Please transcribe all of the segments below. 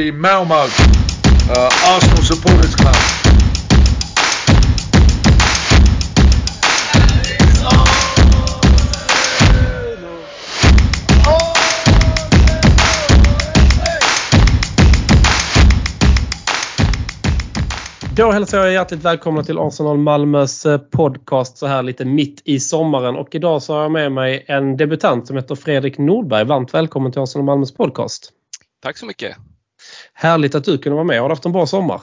the Malmo uh, Arsenal Supporters Club. Då hälsar jag hjärtligt välkomna till Arsenal Malmös eh, podcast så här lite mitt i sommaren. Och idag så har jag med mig en debutant som heter Fredrik Nordberg. Varmt välkommen till Arsenal Malmös podcast. Tack så mycket. Härligt att du kunde vara med. Har du haft en bra sommar?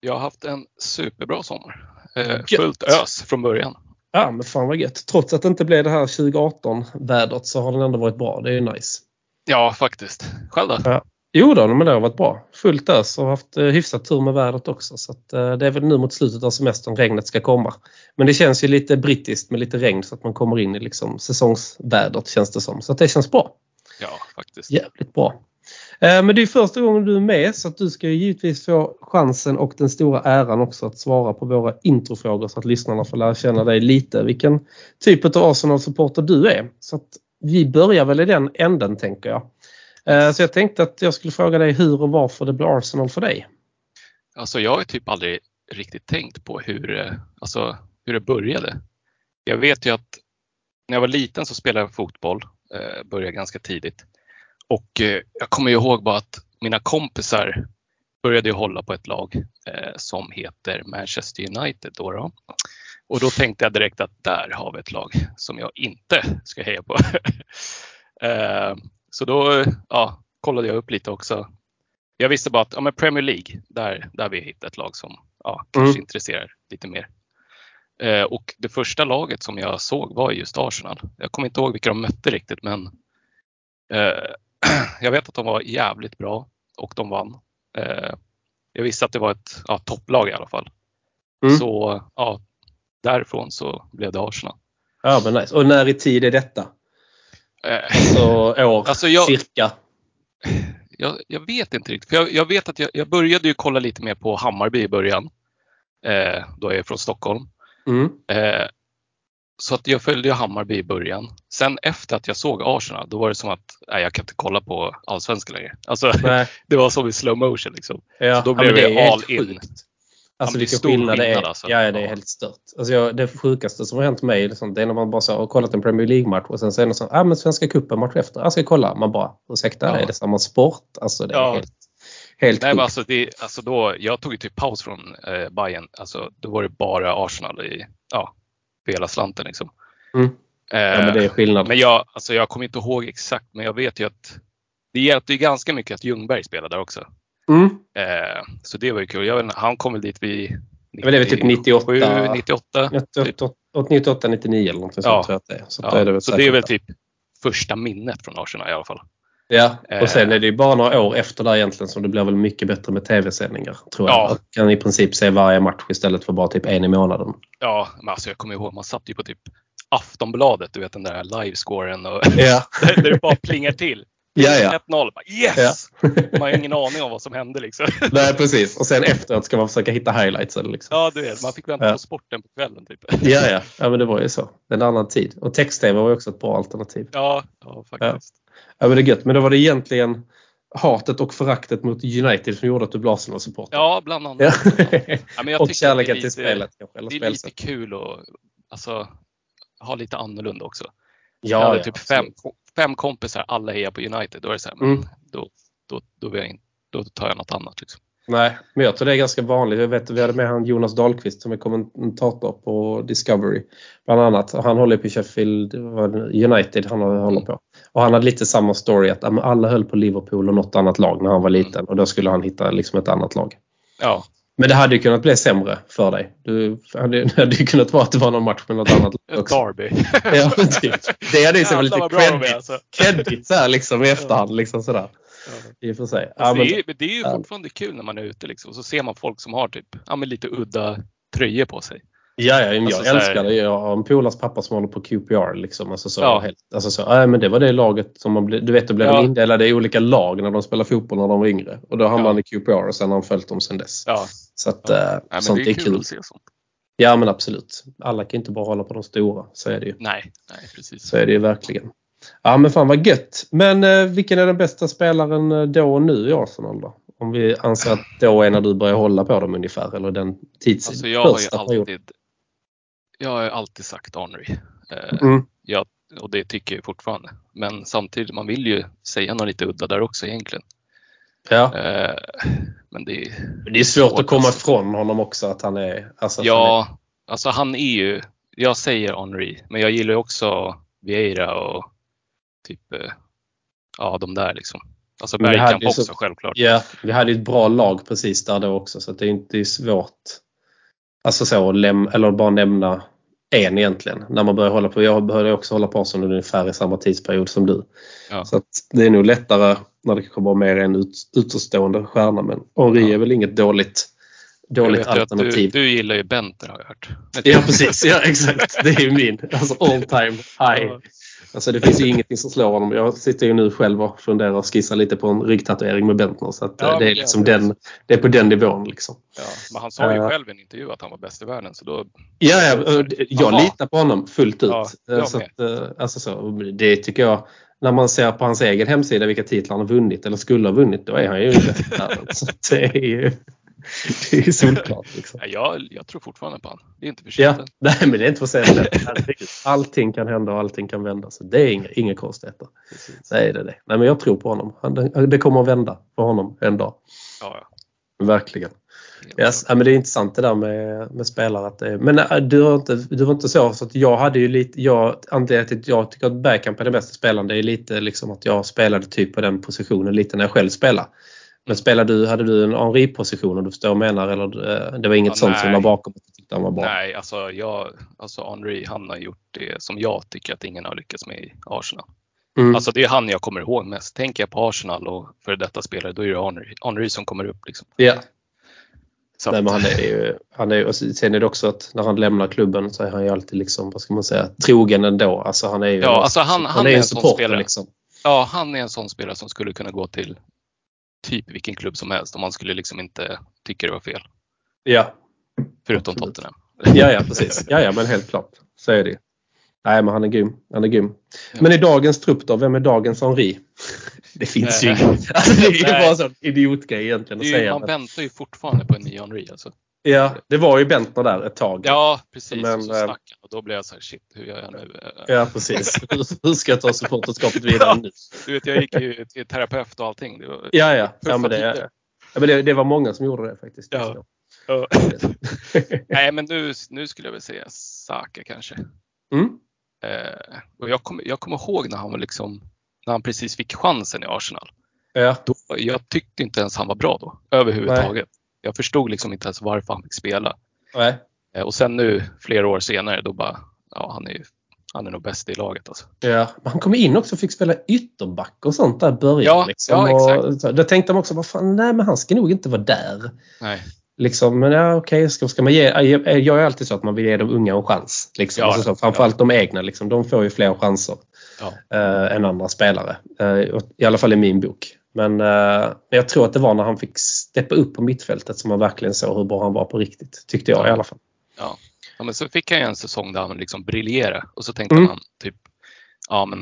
Jag har haft en superbra sommar. Eh, fullt ös från början. Ja, men fan vad gött. Trots att det inte blev det här 2018-vädret så har den ändå varit bra. Det är ju nice. Ja, faktiskt. Själv då? Ja. Jo då, men det har varit bra. Fullt ös och haft eh, hyfsat tur med vädret också. Så att, eh, det är väl nu mot slutet av semestern regnet ska komma. Men det känns ju lite brittiskt med lite regn så att man kommer in i liksom säsongsvädret känns det som. Så att det känns bra. Ja, faktiskt. Jävligt bra. Eh, men det är första gången du är med så att du ska ju givetvis få chansen och den stora äran också att svara på våra introfrågor så att lyssnarna får lära känna dig lite. Vilken typ av Arsenal-supporter du är. Så att vi börjar väl i den änden tänker jag. Eh, så jag tänkte att jag skulle fråga dig hur och varför det blir Arsenal för dig. Alltså jag har typ aldrig riktigt tänkt på hur, eh, alltså, hur det började. Jag vet ju att när jag var liten så spelade jag fotboll, började ganska tidigt. Och eh, jag kommer ihåg bara att mina kompisar började hålla på ett lag eh, som heter Manchester United. Då, då Och då tänkte jag direkt att där har vi ett lag som jag inte ska heja på. eh, så då ja, kollade jag upp lite också. Jag visste bara att ja, men Premier League, där, där vi hittat ett lag som ja, kanske mm. intresserar lite mer. Eh, och det första laget som jag såg var just Arsenal. Jag kommer inte ihåg vilka de mötte riktigt men eh, jag vet att de var jävligt bra och de vann. Eh, jag visste att det var ett ja, topplag i alla fall. Mm. Så ja, därifrån så blev det Arsenal. Ja men nice. Och när i tid är detta? Eh, alltså år alltså jag, cirka? Jag, jag, vet inte riktigt. För jag, jag vet att jag, jag, började ju kolla lite mer på Hammarby i början. Eh, då är jag från Stockholm. Mm. Eh, så att jag följde Hammarby i början. Sen efter att jag såg Arsenal, då var det som att nej, jag kan inte kolla på allsvenskan längre. Alltså, det var som i slow motion. Liksom. Ja, så då blev ja, det all in. Sjukt. Alltså vilken skillnad det är. Alltså. Ja, det är helt stört. Alltså, jag, det sjukaste som har hänt mig liksom, det är när man bara så, har kollat en Premier League-match och sen är det så ah, men Svenska cupen match efter. Jag ska kolla. Man bara, ursäkta, ja. är det samma sport? Alltså det är ja. helt, helt Nej, men alltså, det, alltså då, Jag tog ju typ paus från eh, Bayern. Alltså, då var det bara Arsenal i ja, hela slanten. Liksom. Mm. Ja, men det är skillnad. Men jag, alltså jag kommer inte ihåg exakt, men jag vet ju att det hjälpte ju ganska mycket att Ljungberg spelade där också. Mm. Eh, så det var ju kul. Jag vet, han kom väl dit vid 90, men det är väl typ 98? 98? 98, 98 99 eller någonting ja. sånt. det Så, ja. det, är det, så det är väl typ första minnet från Arsenal i alla fall. Ja, och sen är det ju bara några år efter där egentligen som det blir väl mycket bättre med tv-sändningar. Tror jag. Ja. Man kan i princip se varje match istället för bara typ en i månaden. Ja, men alltså jag kommer ihåg man satt ju på typ Aftonbladet, du vet den där livescoren och ja. där det bara plingar till. Ja, ja. 1-0. Yes! Ja. Man har ingen aning om vad som hände liksom. Nej precis. Och sen efteråt ska man försöka hitta highlights. Eller liksom. Ja du vet, man fick vänta ja. på sporten på kvällen. Typ. Ja, ja. ja men det var ju så. En annan tid. Och text-tv var ju också ett bra alternativ. Ja, ja faktiskt. Ja. men det är gött. Men då var det egentligen hatet och föraktet mot United som gjorde att du blev Arsenal-supporter? Ja, bland annat. Ja. och kärleken lite, till spelet kanske? Eller det är lite kul att alltså, ha lite annorlunda också. Ja, jag hade typ fem, fem kompisar, alla hejar på United. Då är det så här, mm. då, då, då, jag in, då tar jag något annat. Liksom. Nej, men jag tror det är ganska vanligt. Jag vet, vi hade med han Jonas Dahlqvist som är kommentator på Discovery. Bland annat. Han håller på Sheffield United. Han håller på. Och han hade lite samma story att alla höll på Liverpool och något annat lag när han var liten. Och då skulle han hitta liksom ett annat lag. Ja. Men det hade ju kunnat bli sämre för dig. Du hade, det hade ju kunnat vara att det var någon match med något annat lag också. Derby. ja, typ. Det hade ju sett lite credit, alltså. credit så här, liksom, i efterhand. Liksom, sådär. I och för sig. Alltså, ja, det, är, det är ju fortfarande kul när man är ute liksom, så ser man folk som har typ, ja, men lite udda tröjor på sig. Ja, ja jag alltså, älskar det. Jag har en polars pappa som håller på QPR. Liksom. Alltså, så, ja. helt, alltså, så, äh, men det var det laget som man blev, du vet, det blev ja. indelade i olika lag när de spelade fotboll när de var yngre. Och då hamnade ja. han i QPR och sen har han följt dem sen dess. Ja. Så att, ja. Äh, Nej, sånt är, är kul. att se sånt. Ja men absolut. Alla kan inte bara hålla på de stora. Så är det ju. Nej, nej precis. Så är det ju verkligen. Ja men fan vad gött. Men eh, vilken är den bästa spelaren eh, då och nu i Arsenal då? Om vi anser att då är när du börjar hålla på dem ungefär eller den tids Alltså jag har ju alltid, jag har alltid sagt Henry. Eh, Mm. jag, och det tycker jag fortfarande. Men samtidigt, man vill ju säga något lite udda där också egentligen. Ja. Eh, men det är, Men Det är svårt svårt att komma alltså. ifrån honom också att han är... Alltså, att han är ja, alltså han är ju, jag säger Henry, men jag gillar ju också Vieira och typ, eh, ja de där liksom. Alltså Bergkamp är så- också självklart. Ja, vi hade ju ett bra lag precis där då också så att det är inte svårt alltså så, läm- eller bara nämna en egentligen. När man börjar hålla på. Jag började också hålla på som ungefär i samma tidsperiod som du. Ja. Så det är nog lättare när det kommer mer en ut, utåtstående stjärna. Men Henri Ja. är väl inget dåligt, dåligt att du, alternativ. du gillar ju Benter har jag hört. Ja precis, ja exakt. Det är ju min. Alltså all time high. Alltså det finns ju ingenting som slår honom. Jag sitter ju nu själv och funderar och skissar lite på en ryggtatuering med Bentner. Så att Ja, eh, det är det- liksom den, det är på den nivån liksom. Ja, men han sa ju Eh. själv i en intervju att han var bäst i världen så då, Ja, ja det- jag litar på honom fullt ut. Ja, Eh, så att, alltså så, det tycker jag, när man ser på hans egen hemsida vilka titlar han har vunnit eller skulle ha vunnit, då är han ju bäst i världen. Så det är ju det är solklart. Liksom. ja, jag, jag tror fortfarande på han. Det är inte för Ja, nej, men det är inte för sent. Allting kan hända och allting kan vända. Så det är inga, inga konstigheter. Precis. Nej, det är det. Nej, men jag tror på honom. Han, det kommer att vända för honom en dag. Ja, Verkligen. ja. Yes. Ja, men det är intressant det där med, med spelare. Att det, men äh, du var, inte, du var inte så. så att jag hade ju lite, jag, anledningen till att jag tycker att Bergkamp är den bästa spelaren det är lite liksom att jag spelade typ på den positionen lite när jag själv spelade. Men spelade du, hade du en Henri-position om du förstår vad jag menar? Eller, eh, det var inget Ja, sånt som nej. låg bakom att du tyckte han var bra? Nej, alltså, jag, alltså Henry han har gjort det som jag tycker att ingen har lyckats med i Arsenal. Mm. Alltså det är han jag kommer ihåg mest. Tänker jag på Arsenal och för detta spelare, då är det Henry, Henry som kommer upp. Liksom. ja. Så Nej, men han är ju, han är, och sen är det också att när han lämnar klubben så är han ju alltid liksom, vad ska man säga, trogen ändå. Alltså han är ju Ja, alltså han- han är är en en sån spelare. liksom. ja, han är en sån spelare som skulle kunna gå till typ vilken klubb som helst om man skulle liksom inte tycka det var fel. Ja, Förutom Absolut. Tottenham. ja, ja precis. Ja, ja, men helt klart. Så är det ju. Nej, men han är grym. Han är grym. Ja. Men i dagens trupp då? Vem är dagens Henri? Det finns ju Nej. inget. Alltså, det är ju bara en sån idiotgrej egentligen att ju- säga. man väntar ju fortfarande på en ny Henry. Alltså. Ja, det var ju Bentner där ett tag. Ja, precis. Men, och så eh, stack han och då blev jag så här, shit, hur gör jag nu? Eh, Ja, precis. Hur- ska jag ta supporterskapet vidare nu? Du vet, jag gick ju till terapeut och allting. Det var, Ja, ja. ja, men det, ja men det, det var många som gjorde det faktiskt. Ja. Nej, men nu, nu skulle jag väl säga Saka kanske. Mm. Eh, och jag kommer jag kommer ihåg när han var liksom, när han precis fick chansen i Arsenal. Ja. Då, jag tyckte inte ens han var bra då, överhuvudtaget. Jag förstod liksom inte ens varför han fick spela. Nej. Eh, och sen nu, flera år senare, då bara, ja han är ju, han är nog bäst i laget alltså. Ja, han kom in också och fick spela ytterback och sånt där i början. Ja, liksom. ja. Och, så- då tänkte de också, vad fan, nej men han ska nog inte vara där. Nej. Liksom, men ja, okej, ska, ska man ge, jag jag är alltid så att man vill ge de unga en chans. Liksom. Ja, alltså så, framförallt de egna, liksom, de får ju fler chanser Ja. eh, än andra spelare. Och- I alla fall i min bok. Men eh, jag tror att det var när han fick steppa upp på mittfältet som man verkligen såg hur bra han var på riktigt. Tyckte jag Ja. i alla fall. Ja. ja, men så fick han ju en säsong där han liksom briljerade och så tänkte Mm. han typ, ja men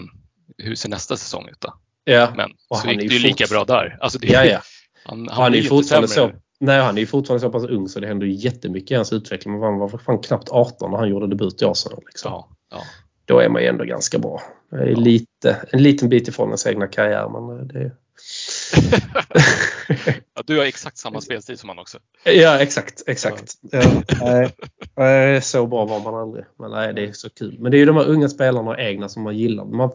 hur ser nästa säsong ut då? Ja, Men Och så gick är det ju lika bra där. Alltså det, ja, ja. Han, han, Han, är ju fortfarande så, nej, han är ju fortfarande så pass ung så det händer ju jättemycket i hans utveckling. Men han var fan knappt 18 när han gjorde debut i Arsenal. Liksom. Ja, ja. Då är man ju ändå ganska bra. Det är Ja. lite, en liten bit ifrån ens egna karriär. Men eh, det... ja, du har exakt samma spelstil som han också. ja, exakt. exakt. Ja, nej, så bra var man aldrig. Men nej, det är så kul. Men det är ju de här unga spelarna och egna som man gillar. Man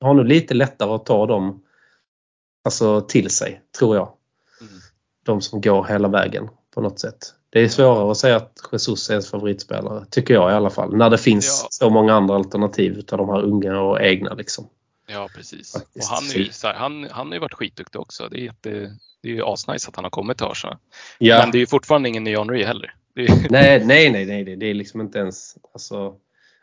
har nog lite lättare att ta dem alltså, till sig, tror jag. Mm. de som går hela vägen på något sätt. Det är svårare att säga att Jesus är ens favoritspelare, tycker jag i alla fall. När det finns Ja. så många andra alternativ utav de här unga och egna. Liksom. Ja, precis. Faktiskt. Och han, är ju, så här, han, han har ju varit skitduktig också. Det är, jätte, det är ju asnice att han har kommit till Arsenal. Ja. Men det är ju fortfarande ingen ny Henry heller. Är, Nej, nej, nej, nej, det- det är liksom inte ens... Alltså,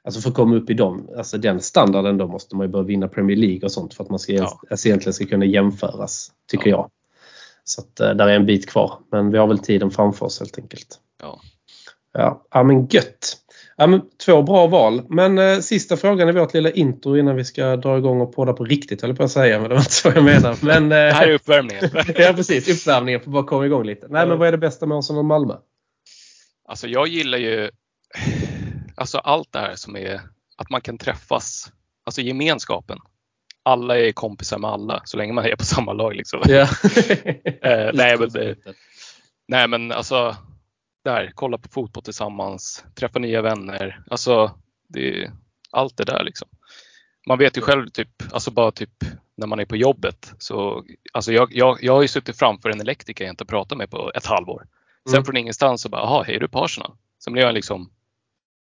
alltså för att komma upp i dem, alltså den standarden då måste man ju börja vinna Premier League och sånt för att man ska, Ja. alltså egentligen ska kunna jämföras, tycker Ja. jag. Så att, eh, där är en bit kvar, men vi har väl tiden framför oss helt enkelt. ja. Ja, ja men gött. Ja, men, två bra val. Men eh, sista frågan i vårt lilla intro innan vi ska dra igång och podda på riktigt höll på att säga. Men det var inte så jag menar. Men, det här är uppvärmningen. ja precis, uppvärmningen för att bara komma igång lite. Nej men vad är det bästa med Arsenal och Malmö? Alltså jag gillar ju alltså allt det här som är att man kan träffas. Alltså gemenskapen. Alla är kompisar med alla så länge man är på samma lag. Liksom. Ja. eh, nej, men, nej men alltså där, kolla på fotboll tillsammans, träffa nya vänner. Alltså det, allt det där liksom. Man vet ju själv typ, alltså bara typ när man är på jobbet. Så, alltså jag, jag, jag har ju suttit framför en elektriker jag inte pratat med på ett halvår. Sen mm. från ingenstans så bara, jaha, hej du på Arsenal? Sen blev jag liksom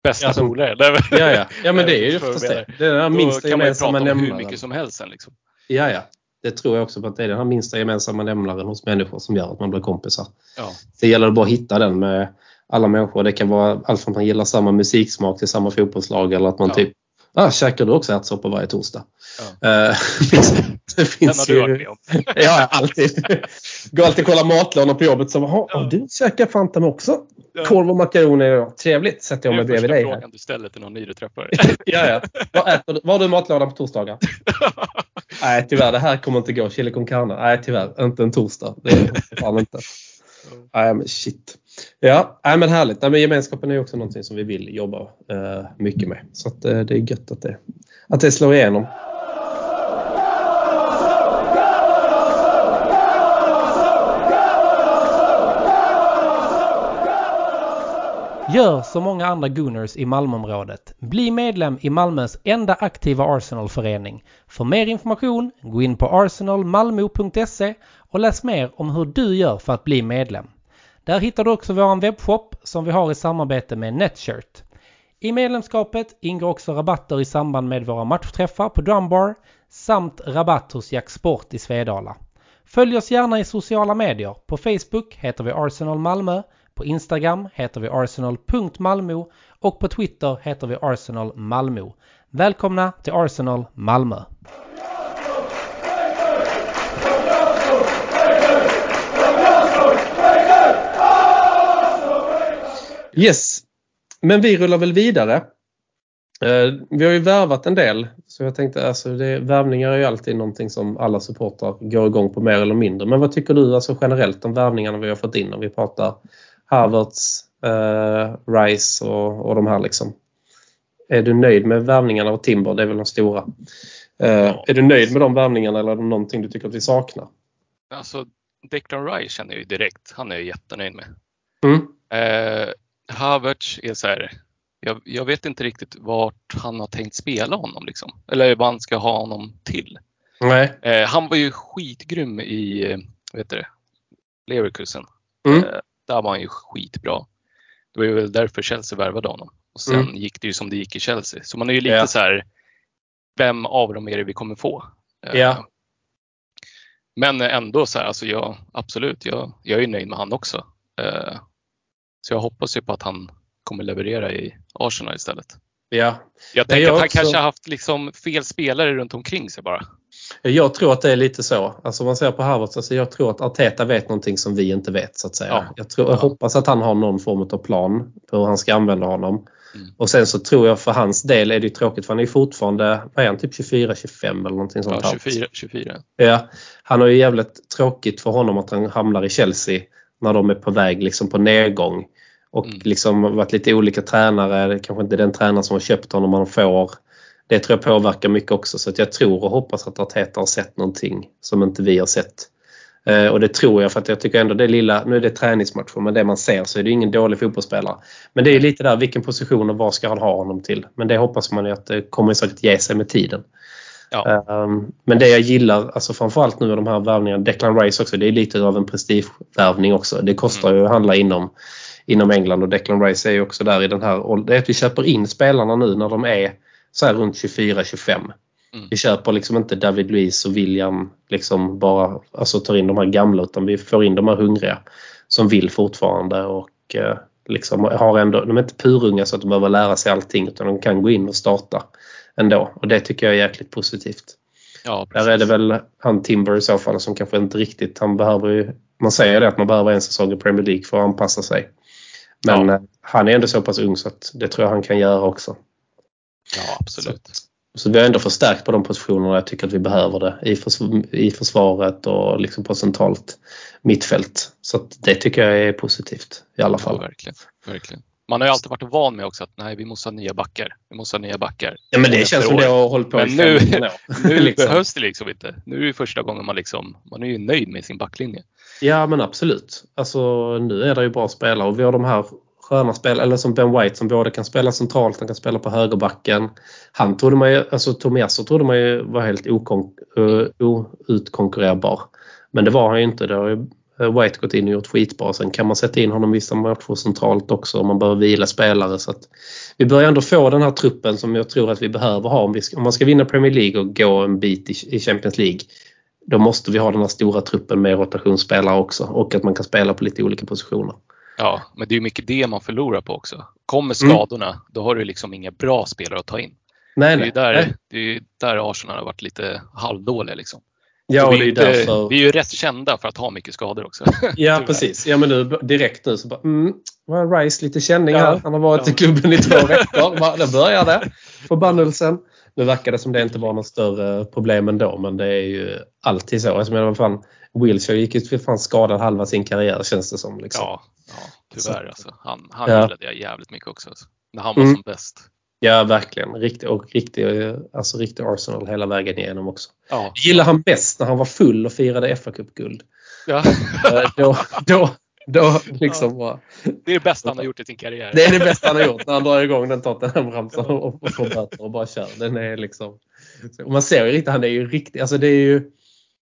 bästa alltså, polare. Ja, ja. ja, men det är ju oftast det. Det är den minsta gemensamma nämnaren. Då kan man ju prata om hur mycket som helst sen. Liksom. Ja, ja. Det tror jag också på att det är den här minsta gemensamma nämnaren hos människor som gör att man blir kompisar. Ja. Det gäller bara att hitta den med alla människor. Det kan vara allt från att man gillar samma musiksmak till samma fotbollslag eller att man ja. typ Ah, käkar du också ärtsoppa varje torsdag? Ja. Uh, det finns Den har du varit med om. ja, alltid. Går alltid och kollar matlådor på jobbet. Så, ja. du käkar Fanta med också? Ja. Korv och makaroner. Trevligt. Sätter jag mig bredvid dig. Det är frågan du ställer till någon ny du träffar. ja, ja. Vad, äter du? Vad har du i matlådan på torsdagar? Nej, tyvärr. Det här kommer inte gå. Chili con carne. Nej, tyvärr. Inte en torsdag. Det är fan inte. Nej, men shit. Ja, nej, men härligt. Nej, men gemenskapen är också någonting som vi vill jobba eh, mycket med. Så att, eh, det är gött att det, att det slår igenom. Gör som många andra Gooners i Malmöområdet. Bli medlem i Malmös enda aktiva Arsenalförening. För mer information, gå in på arsenalmalmo.se och läs mer om hur du gör för att bli medlem. Där hittar du också vår webbshop som vi har i samarbete med Netshirt. I medlemskapet ingår också rabatter i samband med våra matchträffar på Drumbar samt rabatt hos Jack Sport i Svedala. Följ oss gärna i sociala medier. På Facebook heter vi Arsenal Malmö, på Instagram heter vi arsenal.malmo och på Twitter heter vi Arsenal Malmö. Välkomna till Arsenal Malmö! Yes, men vi rullar väl vidare. Eh, vi har ju värvat en del, så jag tänkte alltså det, värvningar är ju alltid någonting som alla supportrar går igång på mer eller mindre. Men vad tycker du alltså generellt om värvningarna vi har fått in om vi pratar Havertz, eh, Rice och, och de här liksom? Är du nöjd med värvningarna och Timber? Det är väl de stora. Eh. Är du nöjd med de värvningarna eller är det någonting du tycker att vi saknar? Alltså Declan Rice känner jag ju direkt. Han är jag jättenöjd med. Mm. Eh, Havertz är så här, jag, jag, vet inte riktigt vart han har tänkt spela honom liksom. Eller vad han ska ha honom till. Nej. Eh, han var ju skitgrym i, eh, vet du Leverkusen. Mm. Eh, där var han ju skitbra. Det var ju väl därför Chelsea värvade honom. Och sen mm. gick det ju som det gick i Chelsea. Så man är ju lite ja. så här, vem av dem är det vi kommer få? Eh, ja. Men ändå så här, alltså jag, absolut, jag, jag är nöjd med han också. Eh, så jag hoppas ju på att han kommer leverera i Arsenal istället. Ja. Jag tänker jag att han också... kanske har haft liksom fel spelare runt omkring sig bara. Jag tror att det är lite så. Alltså man ser på Harvards, alltså jag tror att Arteta vet någonting som vi inte vet så att säga. Ja. Jag, tror, jag hoppas att han har någon form av plan på hur han ska använda honom. Mm. Och sen så tror jag för hans del är det tråkigt för han är fortfarande, vad är han, typ 24-25 eller någonting sånt. Ja, 24, 24. Ja, han har ju jävligt tråkigt för honom att han hamnar i Chelsea när de är på väg liksom på nedgång. Och mm. liksom varit lite olika tränare. Kanske inte den tränare som har köpt honom man får. Det tror jag påverkar mycket också så att jag tror och hoppas att Arteta har sett någonting som inte vi har sett. Eh, och det tror jag för att jag tycker ändå det lilla, nu är det träningsmatcher men det man ser så är det ingen dålig fotbollsspelare. Men det är lite där vilken position och vad ska han ha honom till. Men det hoppas man ju att det kommer säkert ge sig med tiden. Ja. Um, men det jag gillar, alltså framförallt nu av de här värvningarna, Declan Rice också, det är lite av en prestigevärvning också. Det kostar mm. ju att handla inom, inom England och Declan Rice är ju också där i den här Det är att vi köper in spelarna nu när de är så här runt 24-25. Mm. Vi köper liksom inte David Luiz och William liksom bara alltså tar in de här gamla utan vi får in de här hungriga som vill fortfarande och eh, liksom har ändå, de är inte purunga så att de behöver lära sig allting utan de kan gå in och starta ändå. Och det tycker jag är jäkligt positivt. Ja, Där är det väl han Timber i så fall som kanske inte riktigt, han behöver ju, man säger det att man behöver en säsong i Premier League för att anpassa sig. Men ja. Eh, han är ändå så pass ung så att det tror jag han kan göra också. Ja, absolut. Så, så vi har ändå förstärkt på de positionerna jag tycker att vi behöver det i, förs i försvaret och liksom på centralt mittfält. Så att det tycker jag är positivt i alla fall. Ja, verkligen. verkligen. Man har ju alltid varit van med också att nej, vi måste ha nya backar. Vi måste ha nya backar. Ja, men det känns som det har hållit på Men i nu, 15 år. nu liksom. behövs det liksom inte. Nu är det första gången man liksom, man är ju nöjd med sin backlinje. Ja men absolut. Alltså nu är det ju bra spelare och vi har de här sköna spelare, eller som Ben White som både kan spela centralt, han kan spela på högerbacken. Han trodde man ju, alltså Tomiasso trodde man ju var helt eh, outkonkurrerbar. Men det var han ju inte. Det har ju eh, White gått in och gjort skitbra. Sen kan man sätta in honom vissa matcher centralt också om man behöver vila spelare. Så att vi börjar ändå få den här truppen som jag tror att vi behöver ha. Om, vi ska, om man ska vinna Premier League och gå en bit i, i Champions League då måste vi ha den här stora truppen med rotationsspelare också och att man kan spela på lite olika positioner. Ja, men det är ju mycket det man förlorar på också. Kommer Mm. skadorna, då har du liksom inga bra spelare att ta in. Nej, Det är ju där, nej. det är där Arsenal har varit lite halvdåliga liksom. Ja, vi, det är inte, därför. vi är ju rätt kända för att ha mycket skador också. Ja, precis. Ja, men nu direkt nu så bara, mm, var Rice lite känning Ja. här. Han har varit Ja. i klubben i två veckor. Där börjar det. Förbannelsen. Nu verkar det som det inte var något större problem ändå, men det är ju alltid så. Alltså, men vad fan, Wilshire gick ju för fan skadad halva sin karriär känns det som. Liksom. Ja, ja tyvärr alltså. Han, han Ja. gillade jag jävligt mycket också. Alltså. När han var Mm. som bäst. Ja, verkligen. Riktig, och riktig, alltså riktig Arsenal hela vägen igenom också. Ja. Gillar han bäst när han var full och firade fa Cup-guld. Ja. Eh, då, då, då liksom bara, Det är det bästa han har gjort i sin karriär. Det är det bästa han har gjort när han drar igång den Tottenham-ramsan och, och får böter och bara kör. Den är liksom... Och man ser ju riktigt, han är ju riktigt, alltså det är ju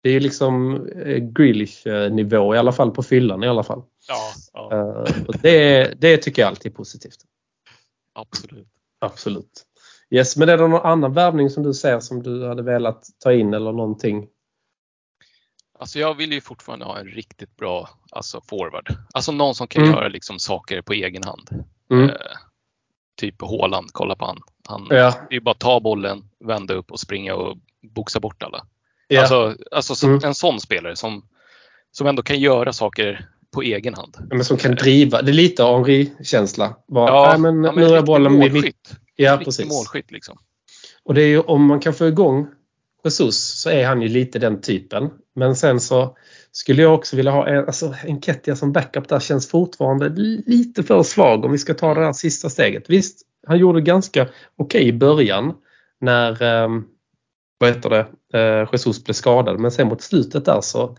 det är ju liksom eh, Grealish-nivå i alla fall på fyllan i alla fall. Ja, ja, Eh, det, det tycker jag alltid är positivt. absolut. Absolut. Yes, men är det någon annan värvning som du ser som du hade velat ta in eller någonting? Alltså jag vill ju fortfarande ha en riktigt bra alltså forward. Alltså någon som kan Mm. göra liksom saker på egen hand. Mm. Eh, typ Haaland, kolla på han. han Ja, Det är ju bara att ta bollen, vända upp och springa och boxa bort alla. Ja. Alltså, alltså så, Mm. en sån spelare som, som ändå kan göra saker på egen hand. men som kan driva. Det är lite Henri-känsla. Ja, nej, men ja, nu är riktig bollen vid mitt. Ja, precis. målskytt liksom. Och det är ju om man kan få igång Jesus så är han ju lite den typen. Men sen så skulle jag också vilja ha en, alltså Enketia som backup där känns fortfarande lite för svag om vi ska ta det här sista steget. Visst, han gjorde ganska okej i början när eh, vad heter det, eh, Jesus blev skadad. Men sen mot slutet där så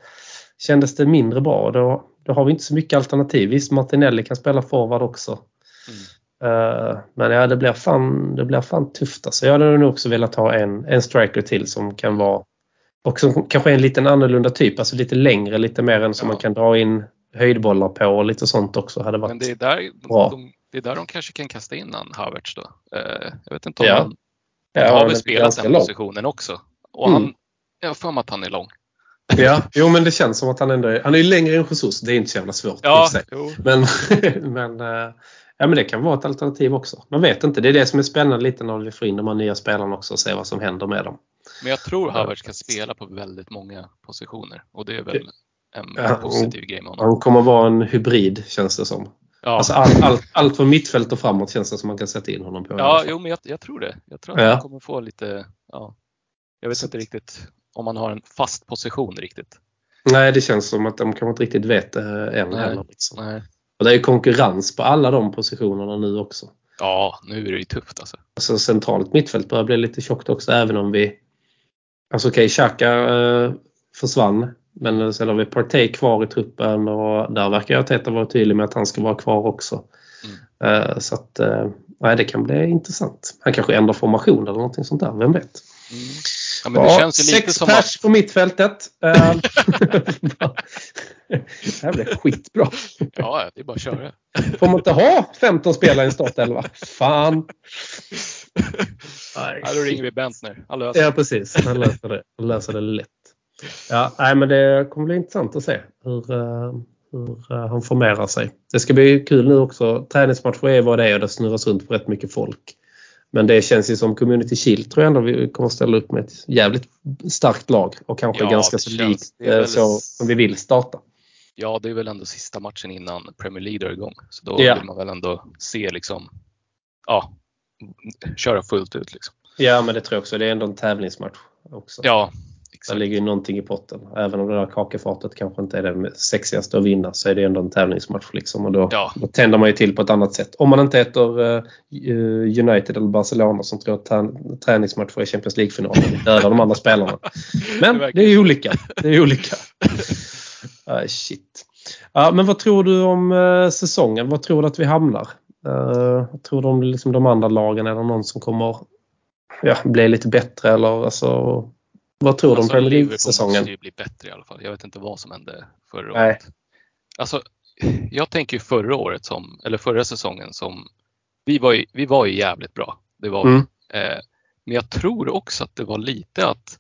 kändes det mindre bra. Då, då har vi inte så mycket alternativ. Visst, Martinelli kan spela forward också. Mm. Eh, men ja, det blir fan, det blir fan tufft. Alltså. Jag hade nog också velat ha en, en striker till som kan vara och som kanske är en liten annorlunda typ, alltså lite längre, lite mer än som Ja. man kan dra in höjdbollar på och lite sånt också hade varit. Men det är, där, bra. de, det är där de kanske kan kasta in han Havertz då. Eh, jag vet inte om Ja. han, Ja, han har väl spelat den lång. positionen också. Och Mm. han, jag har för mig att han är lång. Ja, jo men det känns som att han ändå är, han är ju längre än Jesus. Det är inte så jävla svårt Ja. Men, men, eh, ja, men det kan vara ett alternativ också. Man vet inte. Det är det som är spännande lite när vi får in de här nya spelarna också och se vad som händer med dem. Men jag tror Havertz kan spela på väldigt många positioner och det är väl en Ja, positiv grej med honom. Han kommer vara en hybrid känns det som. Ja, Alltså allt, allt, allt från mittfält och framåt känns det som man kan sätta in honom på. ja jo, men jag, jag tror det. Jag tror att Ja. han kommer få lite, ja, jag vet inte riktigt om han har en fast position riktigt. Nej, det känns som att de kanske inte riktigt vet det än Nej. heller. Liksom. Nej. Och det är ju konkurrens på alla de positionerna nu också. Ja, nu är det ju tufft alltså. Alltså centralt mittfält börjar bli lite tjockt också även om vi... Alltså okej, Xhaka eh, försvann. Men sen har vi Partey kvar i truppen och där verkar Arteta vara tydlig med att han ska vara kvar också. Eh, så att, eh, nej, det kan bli intressant. Han kanske ändrar formation eller någonting sånt där, vem vet? Mm. Ja, men det Ja, känns ju lite sex som pers att, på mittfältet. Eh, det här blir skitbra. ja, det är bara att köra. Får man inte ha 15 spelare i en startelva? Fan! Nej, Ja, då ringer vi Bentner. Han löser Ja, precis. Han löser det, han löser det lätt. Ja, nej, men det kommer bli intressant att se hur, eh, hur eh, han formerar sig. Det ska bli kul nu också. Träningsmatcher är vad det är och det snurras runt på rätt mycket folk. Men det känns ju som Community Shield tror jag ändå vi kommer ställa upp med ett jävligt starkt lag och kanske Ja, ganska det så känns- likt eh, väl- så som vi vill starta. Ja, det är väl ändå sista matchen innan Premier League drar igång. Så då Ja. vill man väl ändå se liksom, ja, köra fullt ut liksom. Ja, men det tror jag också. Det är ändå en tävlingsmatch också. Ja, Det exakt. ligger ju någonting i potten. Även om det där kakefatet kanske inte är det sexigaste att vinna så är det ändå en tävlingsmatch. Liksom. Och då, Ja. då tänder man ju till på ett annat sätt. Om man inte heter eh, United eller Barcelona som tror att trä- träningsmatcher är Champions League-finalen. Dödar de andra spelarna. Men det är ju olika. Det är olika. Ah, shit. Ja, men vad tror du om eh, säsongen? Vad tror du att vi hamnar? Uh, tror du om liksom, de andra lagen? Är det någon som kommer ja, bli lite bättre? Eller, alltså, vad tror du om Alltså, Premier League-säsongen? måste ju bli bättre i alla fall. Jag vet inte vad som hände förra Nej. året. Alltså, jag tänker ju förra året som, eller förra säsongen som, vi var ju, vi var ju jävligt bra. Det var. Mm. Eh, men jag tror också att det var lite att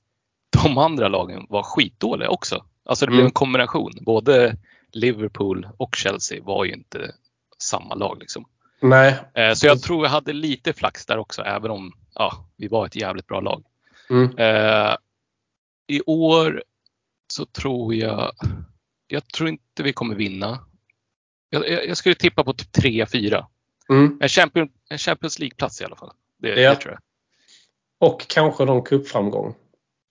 de andra lagen var skitdåliga också. Alltså det blev Mm. en kombination. Både Liverpool och Chelsea var ju inte samma lag liksom. Nej. Eh, så jag tror jag hade lite flax där också, även om ja, vi var ett jävligt bra lag. Mm. Eh, I år så tror jag, jag tror inte vi kommer vinna. Jag, jag, jag skulle tippa på typ 3-4. Mm. En, champion, en Champions League-plats i alla fall. Det, Ja. det tror jag. Och kanske någon cupframgång.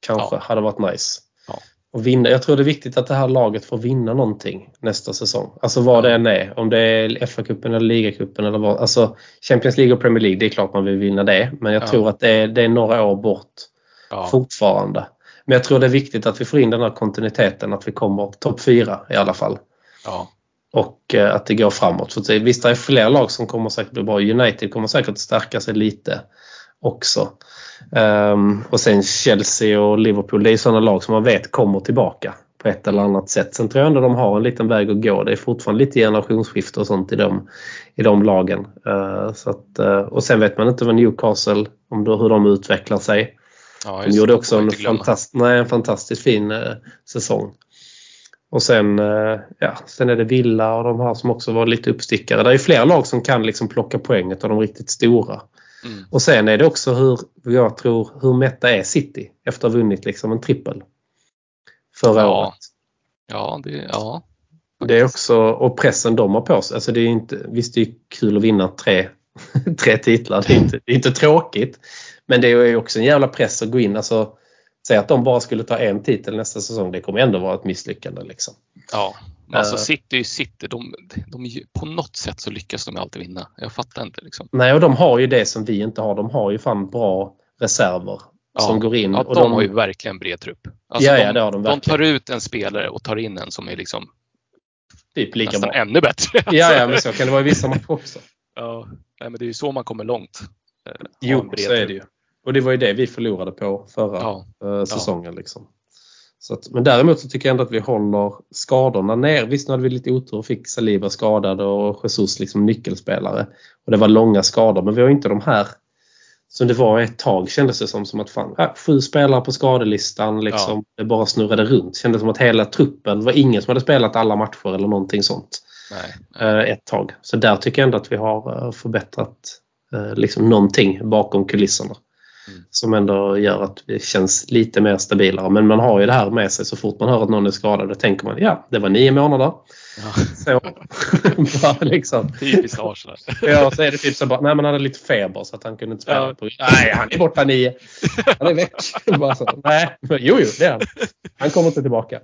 Kanske Ja. hade varit nice. Ja. Och vinna. Jag tror det är viktigt att det här laget får vinna någonting nästa säsong. Alltså vad det än är. Om det är FA-cupen eller ligacupen eller vad. Alltså Champions League och Premier League, det är klart man vill vinna det. Men jag Ja. tror att det är, det är några år bort fortfarande. Men jag tror det är viktigt att vi får in den här kontinuiteten. Att vi kommer topp fyra i alla fall. Ja. Och eh, att det går framåt. För det, visst, det är fler lag som kommer säkert bli bra. United kommer säkert stärka sig lite också. Ehm, och sen Chelsea och Liverpool, det är sådana lag som man vet kommer tillbaka på ett eller annat sätt. Sen tror jag ändå de har en liten väg att gå. Det är fortfarande lite generationsskifte och sånt i de, i de lagen. Eh, så att, eh, och sen vet man inte vad Newcastle, om då, hur de utvecklar sig. Ja De gjorde också en, fantast, nej, en fantastiskt fin eh, säsong. Och sen, eh, ja, sen är det Villa och de här som också var lite uppstickare. Det är flera lag som kan liksom plocka poänget av de riktigt stora. Mm. Och sen är det också hur, jag tror, hur mätta är City efter att ha vunnit liksom en trippel förra Ja. året. Ja, det, ja. Det är också, och pressen de har på sig. Alltså det är inte, visst det är kul att vinna tre, tre titlar. Det är, inte, det är inte tråkigt. Men det är ju också en jävla press att gå in. Alltså, säg att de bara skulle ta en titel nästa säsong. Det kommer ändå vara ett misslyckande. Liksom. ja. Alltså Eh. City City. De, de, på något sätt så lyckas de alltid vinna. Jag fattar inte liksom. Nej, och de har ju det som vi inte har. De har ju fan bra reserver Ja. som går in. Ja, och de, har ju verkligen bred trupp. Alltså Ja, ja, de, de de tar ut en spelare och tar in en som är liksom typ lika nästan bra. ännu bättre. Ja, ja, men så kan det vara i vissa matcher också. Ja, men det är ju så man kommer långt. Eh, Jo, så är det ju. Och det var ju det vi förlorade på förra Ja, eh, säsongen. Liksom. Så att, men däremot så tycker jag ändå att vi håller skadorna ner. Visst nu hade vi lite otur och fick Saliba skadad och Jesus liksom nyckelspelare. Och det var långa skador men vi har inte de här som det var ett tag kändes det som, som att fan, ja, sju spelare på skadelistan liksom. Det bara snurrade runt. Kändes som att hela truppen, var ingen som hade spelat alla matcher eller någonting sånt nej. eh, ett tag. Så där tycker jag ändå att vi har eh, förbättrat liksom någonting bakom kulisserna. Mm. Som ändå gör att det känns lite mer stabilare. Men man har ju det här med sig så fort man hör att någon är skadad. Då tänker man ja, det var nio månader. Ja, Så, bara liksom. typiskt Arsenal. Ja, så är det typ så bara, nej man hade lite feber så att han kunde inte spela. Ja. På, nej, han är borta nio. Han är väck. Bara så, nej, men, jo, jo, det är han. Han kommer inte tillbaka.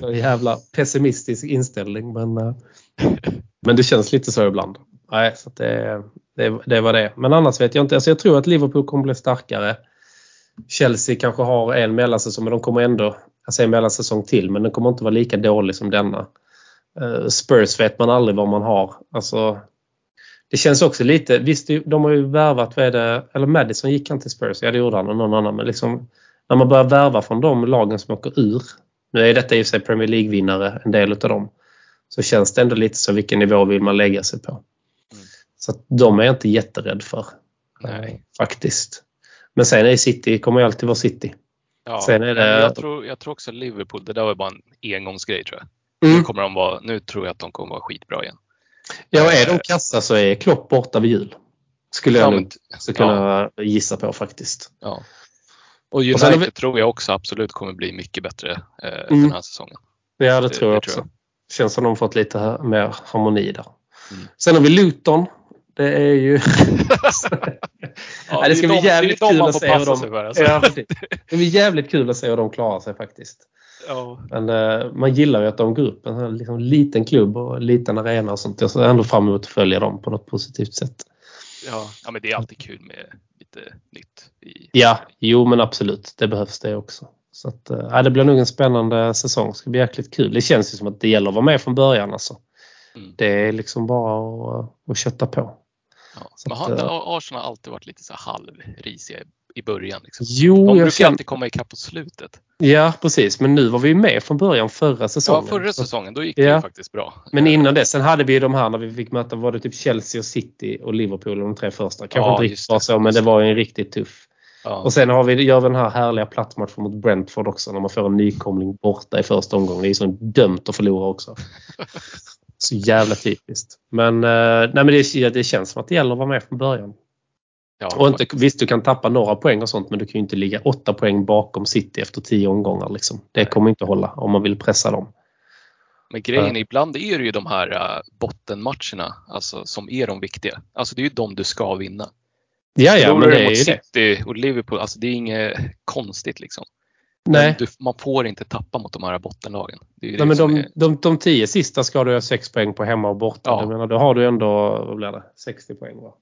Så jävla pessimistisk inställning. Men, eh, men det känns lite så ibland. Nej, så att det, det, det var det. Men annars vet jag inte. Alltså jag tror att Liverpool kommer bli starkare. Chelsea kanske har en mellansäsong men de kommer ändå, jag säger mellansäsong till, men den kommer inte vara lika dålig som denna. Eh, Spurs vet man aldrig vad man har. Alltså, det känns också lite, visst de har ju värvat, vad är det, eller Madison gick han till Spurs, ja det gjorde han och någon annan, men liksom när man börjar värva från de lagen som åker ur, nu är detta i och för sig Premier League-vinnare, en del utav dem, så känns det ändå lite så vilken nivå vill man lägga sig på. Så att de är jag inte jätterädd för. Nej. Eh, Faktiskt. Men sen är City, kommer ju alltid vara City. Ja, Sen är det- jag, tror, jag tror också Liverpool, det där var bara en engångsgrej tror jag. Mm. Nu, kommer de vara, nu tror jag att de kommer vara skitbra igen. Ja, och är de kassa så är Klopp borta vid jul. Skulle jag Ja, men- så kunna gissa på faktiskt. Ja. Och Och United har vi- tror jag också absolut kommer bli mycket bättre eh, Mm. den här säsongen. Ja, det, Det- tror jag det också. tror Känns som de fått lite mer harmoni där. Mm. Sen har vi Luton. Det är ju... Ja, det ska bli jävligt kul att se hur de... sig för. Alltså. Ja, det blir jävligt kul att se hur de klarar sig faktiskt. Ja. Men eh, man gillar ju att de går upp. En liksom liten klubb och en liten arena och sånt. Jag ser ändå fram emot att följa dem på något positivt sätt. Ja. ja, men det är alltid kul med lite nytt. I... Ja, jo men absolut. Det behövs det också. Så att, eh, ja, det blir nog en spännande säsong. Det ska bli jäkligt kul. Det känns ju som att det gäller att vara med från början. Alltså. Mm. Det är liksom bara att, att kötta på. Ja. Så Men att, har inte eh, Arsenal alltid varit lite så halvrisiga i början? Liksom? Jo, De brukar känner... alltid komma ikapp på slutet. Ja, precis. Men nu var vi med från början förra säsongen. Ja, förra säsongen då gick det Ja. ju faktiskt bra. Men innan det, sen hade vi ju de här när vi fick möta var det typ Chelsea och City och Liverpool de tre första. Kanske Ja, inte riktigt var det, så men det det. var ju en riktigt tuff. Ja. Och sen har vi, gör vi den här härliga plattmatchen mot Brentford också när man får en nykomling borta i första omgången. Det är ju så dömt att förlora också. Så jävla typiskt. Men, eh, nej, men det, det känns som att det gäller att vara med från början. ja, Och inte, visst, du kan tappa några poäng och sånt men du kan ju inte ligga åtta poäng bakom City efter tio omgångar. Liksom. Det kommer inte hålla om man vill pressa dem. Men grejen är, ibland är det ju de här äh, bottenmatcherna alltså, som är de viktiga. Alltså det är ju de du ska vinna. Ja, ja, men det är mot ju det. City och Liverpool, alltså det är inget konstigt liksom. Nej. Du, man får inte tappa mot de här bottenlagen. Nej, men de, är, de, de tio sista ska du ha sex poäng på hemma och borta. Ja. Jag menar, då har du ändå, vad blir det, 60 poäng va?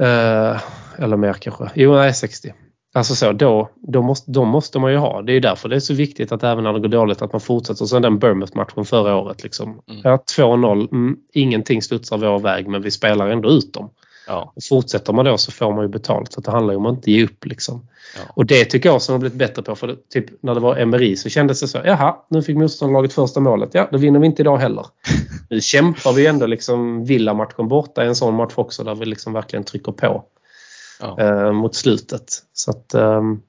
Eh, eller mer kanske. Jo, nej 60. Alltså så, då, då måste, de måste man ju ha. Det är därför det är så viktigt att även när det går dåligt att man fortsätter. Som den Bournemouth-matchen förra året. Liksom. Mm. Ja, 2-0, mm, ingenting studsar vår väg men vi spelar ändå ut dem. Ja, Och fortsätter man då så får man ju betalt. Så det handlar ju om att inte ge upp. Liksom. Ja. Och det tycker jag som har blivit bättre på. För det, typ när det var Emery så kändes det så. Jaha, nu fick motståndarlaget första målet. Ja, då vinner vi inte idag heller. Nu kämpar vi ändå liksom Villa-matchen borta i en sån match också där vi liksom verkligen trycker på ja. eh, mot slutet. Så att, ehm,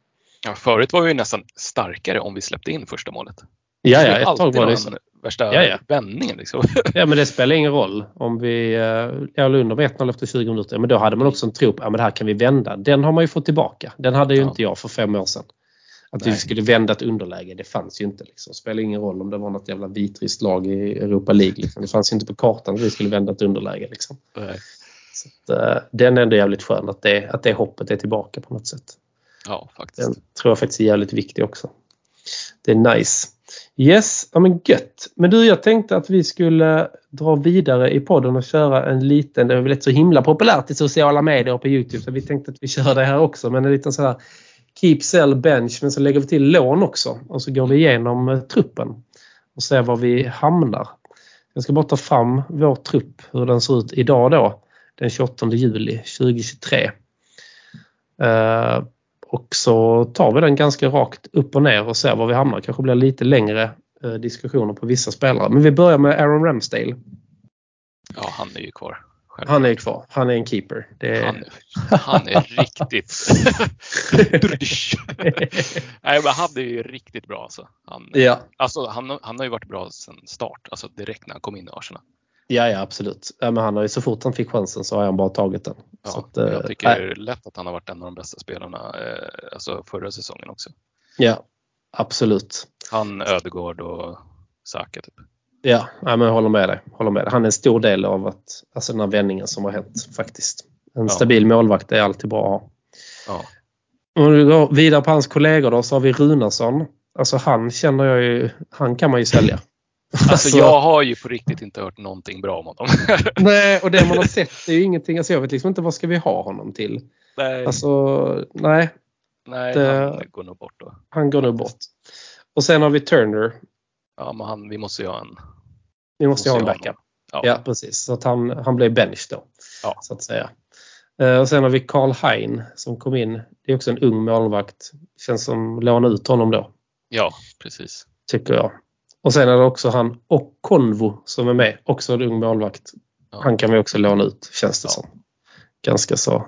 ja, förut var vi ju nästan starkare om vi släppte in första målet. ja, ja, ett tag var det så. Värsta Ja, ja. vändningen liksom. Ja, men det spelar ingen roll om vi eh, är under med 1-0 efter 20 minuter. Men då hade man också en tro på att ja, här kan vi vända. Den har man ju fått tillbaka. Den hade ju Ja. inte jag för fem år sedan. Att vi Nej. skulle vända ett underläge, det fanns ju inte. Liksom. Det spelar ingen roll om det var något jävla vitryskt lag i Europa League. Liksom. Det fanns ju inte på kartan att vi skulle vända ett underläge. Liksom. Så att, eh, den är ändå jävligt skön att det, att det hoppet är tillbaka på något sätt. ja, faktiskt. Den tror jag faktiskt är jävligt viktig också. Det är nice. Yes, ja men gött. Men du, jag tänkte att vi skulle dra vidare i podden och köra en liten, det är väl inte så himla populärt i sociala medier och på Youtube så vi tänkte att vi kör det här också. Men en liten sån här Keep, sell, bench men så lägger vi till lån också och så går vi igenom eh, truppen och ser var vi hamnar. Jag ska bara ta fram vår trupp, hur den ser ut idag då, den 28 juli 2023. Uh, eh, och så tar vi den ganska rakt upp och ner och ser var vi hamnar. kanske blir lite längre eh, diskussioner på vissa spelare. Men vi börjar med Aaron Ramsdale. Ja, han är ju kvar. Själv. Han är kvar. Han är en keeper. Är... Han, han är riktigt... Nej, men han är ju riktigt bra alltså. Han, Ja. alltså han, han har ju varit bra sedan start, alltså direkt när han kom in i Arsenal. Ja, ja absolut. Ja, men han har ju, så fort han fick chansen så har han bara tagit den. Ja, att, eh, jag tycker nej. lätt att han har varit en av de bästa spelarna eh, alltså förra säsongen också. Ja, absolut. Han, Ödegård och Saka typ. Ja, ja men jag håller med dig. Håller med dig. Han är en stor del av att, alltså den här vändningen som har hänt faktiskt. En Ja. stabil målvakt är alltid bra att ha. Ja, Om vi går vidare på hans kollegor då så har vi Runarsson. Alltså han känner jag ju, han kan man ju sälja. Alltså jag har ju på riktigt inte hört någonting bra om honom. Nej, och det man har sett är ju ingenting. Alltså jag vet liksom inte vad ska vi ha honom till. nej, Alltså, nej, nej det- han går nog bort då. han går nog bort. Och sen har vi Turner. Ja, men han, vi måste ju ha en... Vi måste ju ha en backup. Ja. Ja, precis. Så att han, han blev bench då. Ja. Så att säga. Eh, Och sen har vi Karl Hein som kom in. Det är också en ung målvakt. Känns som låna ut honom då. ja, precis. Tycker jag. Och sen är det också han och Konvo som är med. Också en ung målvakt. Ja. Han kan vi också låna ut känns det Ja. som. Ganska så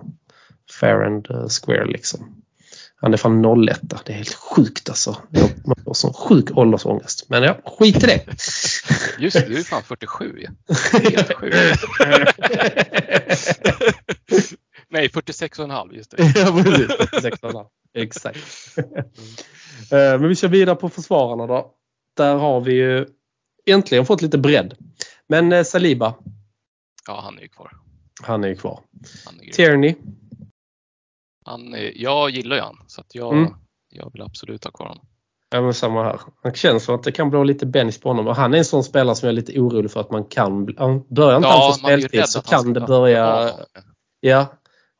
fair and eh, square liksom. Han är fan 01 Det är helt sjukt alltså. Man får sån sjuk åldersångest. Men ja, skit i det. Just det, du är fan 47 ju. Helt sjukt. Nej, 46 och en halv, just det. Ja, precis. 16 år. Exakt. Eh, Men vi kör vidare på försvararna då. Där har vi ju äntligen fått lite bredd. Men eh, Saliba, Ja, han är ju kvar. han är ju kvar. Han är. Tierney, han är, jag gillar ju han så jag, Mm. jag vill absolut ha kvar honom. ja, men samma här. Han känns som att det kan bli lite bench på honom. Och han är en sån spelare som jag är lite orolig för att man kan... Börjar inte han få speltid så kan det börja... honom. Ja,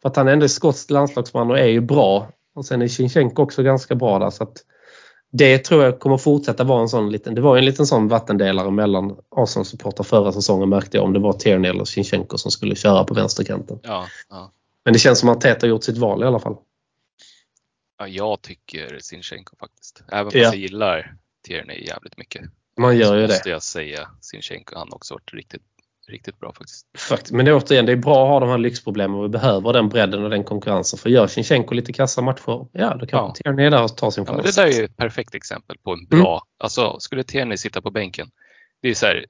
för att han ändå är skotsk landslagsman och är ju bra. Och sen är Shinchenko också ganska bra där så att det tror jag kommer fortsätta vara en sån liten, det var en liten sån vattendelare mellan Arsenal-supportrar förra säsongen märkte jag om det var Tierney eller Shinchenko som skulle köra på vänsterkanten. Ja, ja. Men det känns som att Teta gjort sitt val i alla fall. ja, jag tycker Sinchenko faktiskt. Även fast Ja. jag gillar Tierney jävligt mycket. Man gör så ju måste det. jag säga Sinchenko. Han har också varit riktigt, riktigt bra faktiskt. Fakt- Men det är återigen, det är bra att ha de här lyxproblemen och vi behöver den bredden och den konkurrensen. För gör Shinchenko lite kassa matcher, ja då kan Ja. Tierney är där ta sin Ja, chans. det där är ju ett perfekt exempel på en bra, alltså skulle Tierney sitta på bänken, det är så här,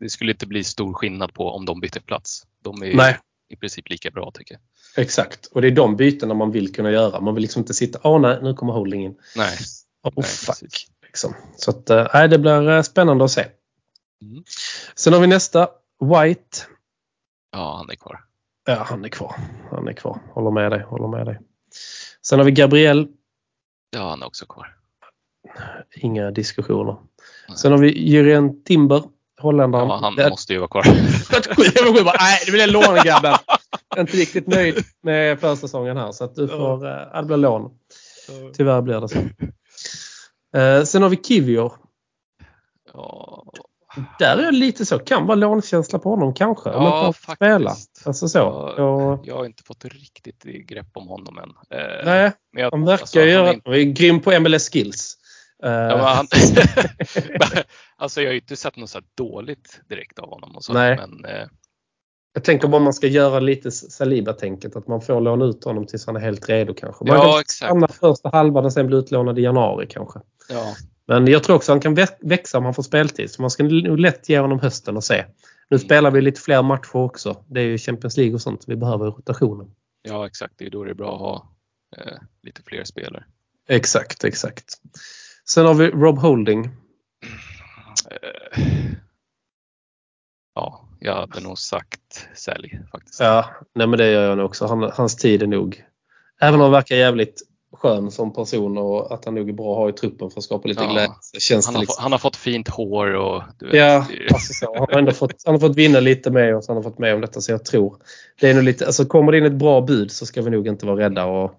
det skulle inte bli stor skillnad på om de byter plats. De är Nej. i princip lika bra tycker jag. Exakt, och det är de bytena man vill kunna göra. Man vill liksom inte sitta, åh nej, nu kommer Holding in. Nej, Oh, Nej, fuck. Liksom. Så att, nej, det blir eh, spännande att se. Mm. Sen har vi nästa, White. ja han är kvar. Ja, han är kvar. Han är kvar. Håller med dig. Håller med dig. Sen har vi Gabriel. Ja, han är också kvar. Inga diskussioner. Nej. Sen har vi Jürgen Timber, holländaren. Ja, han Det- måste ju vara kvar. Nej, det blir en lånegrabben. Jag är inte riktigt nöjd med försäsongen här så att du får, eh, ja, det blir lån. Tyvärr blir det så. Eh, sen har vi Kivio. Ja, Där är jag lite så, kan vara lånkänsla på honom kanske. Ja, spela. faktiskt. Alltså så. Ja. Och, jag har inte fått riktigt grepp om honom än. Eh, nej, men jag, han verkar alltså, han är göra... inte- är grym på MLS skills. Eh, Ja, men han, alltså jag har ju inte sett något så dåligt direkt av honom. Och så, Nej. Men, eh, Jag tänker bara man ska göra lite Saliba-tänket att man får låna ut honom tills han är helt redo kanske. Man Ja, kan exakt. första halvan och sen bli utlånad i januari kanske. ja, Men jag tror också han kan vä- växa om han får speltid. Så man ska nog lätt ge honom hösten och se. Nu spelar vi lite fler matcher också. Det är ju Champions League och sånt. Vi behöver rotationen. ja, exakt. Det är då det är bra att ha eh, lite fler spelare. Exakt, exakt. Sen har vi Rob Holding. Eh, ja, jag hade nog sagt sälj faktiskt. Ja, nej men det gör jag nog också. Han, hans tid är nog... Även om han verkar jävligt skön som person och att han nog är bra att ha i truppen för att skapa lite Ja. glädje. Känns Han har, liksom... fått, han har fått fint hår och Ja, alltså så. Han har ändå fått, han har fått vinna lite med oss. Han har fått med om detta så jag tror. Det är nog lite, alltså kommer det in ett bra bud så ska vi nog inte vara rädda och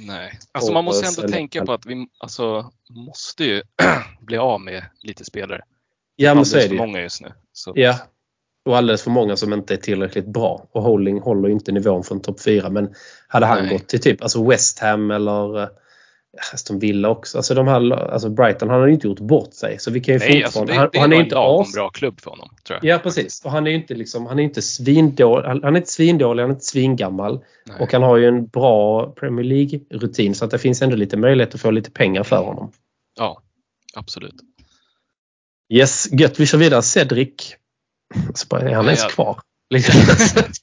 Nej, alltså Och- man måste ändå tänka på att vi alltså, måste ju bli av med lite spelare. Ja men så är det ju. många just nu. Så, Ja. Och alldeles för många som inte är tillräckligt bra. Och Holding håller inte nivån från topp 4. Men hade han Nej. gått till typ alltså West Ham eller eh, Aston Villa också. Alltså, de här, alltså Brighton han har ju inte gjort bort sig. Så vi kan ju Nej, alltså det, han, det han är ju en inte as, bra klubb för honom. Tror jag. Ja precis. Och han är ju inte, liksom, han är inte svindålig. Han är inte svindålig, han är inte svingammal. Nej. Och han har ju en bra Premier League-rutin så att det finns ändå lite möjlighet att få lite pengar för honom. Ja, absolut. Yes, gött. Vi kör vidare. Cedric. Så bara, är han ens kvar? Liksom.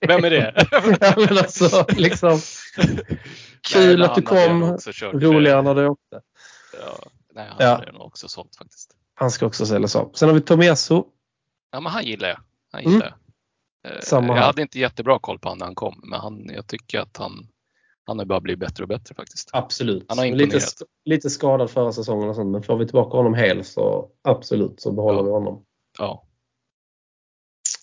Vem är det? ja, men alltså, liksom, kul Nej, att du kom. Roligare när du åkte. Ja, nej, han Ja. nog också sålt faktiskt. Han ska också säljas av. Sen har vi Tomiasso. Ja, men han gillar jag. Han Mm. gillar jag. Eh, Samma jag här. hade inte jättebra koll på honom när han kom, men han, jag tycker att han, han har bara blivit bättre och bättre faktiskt. Absolut. Han har lite, lite skadad förra säsongen och sånt, men får vi tillbaka honom hel så absolut så behåller Ja. vi honom. Ja,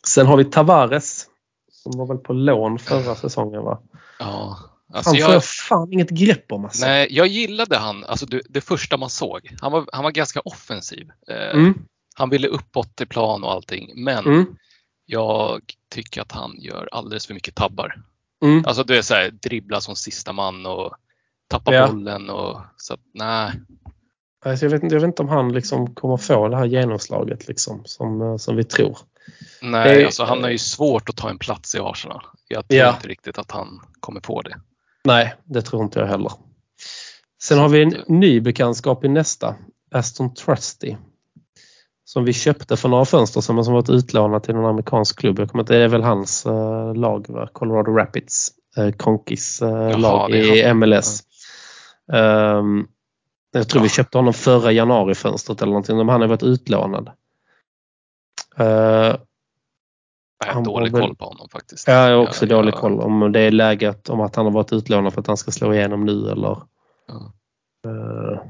Sen har vi Tavares. Som var väl på lån förra säsongen va? ja. Alltså Han får jag, fan inget grepp om alltså. nej, jag gillade han, alltså det, det första man såg. Han var, han var ganska offensiv. Eh, Mm, Han ville uppåt till plan och allting, men mm, jag tycker att han gör alldeles för mycket tabbar. mm. Alltså det är så här, dribbla som sista man och tappa Ja. bollen och så att, nej. Alltså, jag, vet, inte- jag vet inte om han liksom kommer få det här genomslaget liksom, som, eh, som vi tror. Nej, Det- alltså han har ju svårt att ta en plats i Arsenal. Jag tror Ja. inte riktigt att han kommer få det. Nej, det tror inte jag heller. Sen har vi en ny bekantskap i nästa. Aston Trusty. Som vi köpte för några fönster som varit utlånad till en amerikansk klubb. Jag kommer inte, det är väl hans eh, lag, va? Colorado Rapids. Eh, Konkis eh, lag i. MLS. Ehm, jag tror vi Ja. köpte honom förra januarifönstret eller någonting. Han har varit utlånad. Jag har dålig koll på honom faktiskt. jag har också Ja, dålig ja. koll om det är läget om att han har varit utlånad för att han ska slå igenom nu eller Ja. eh,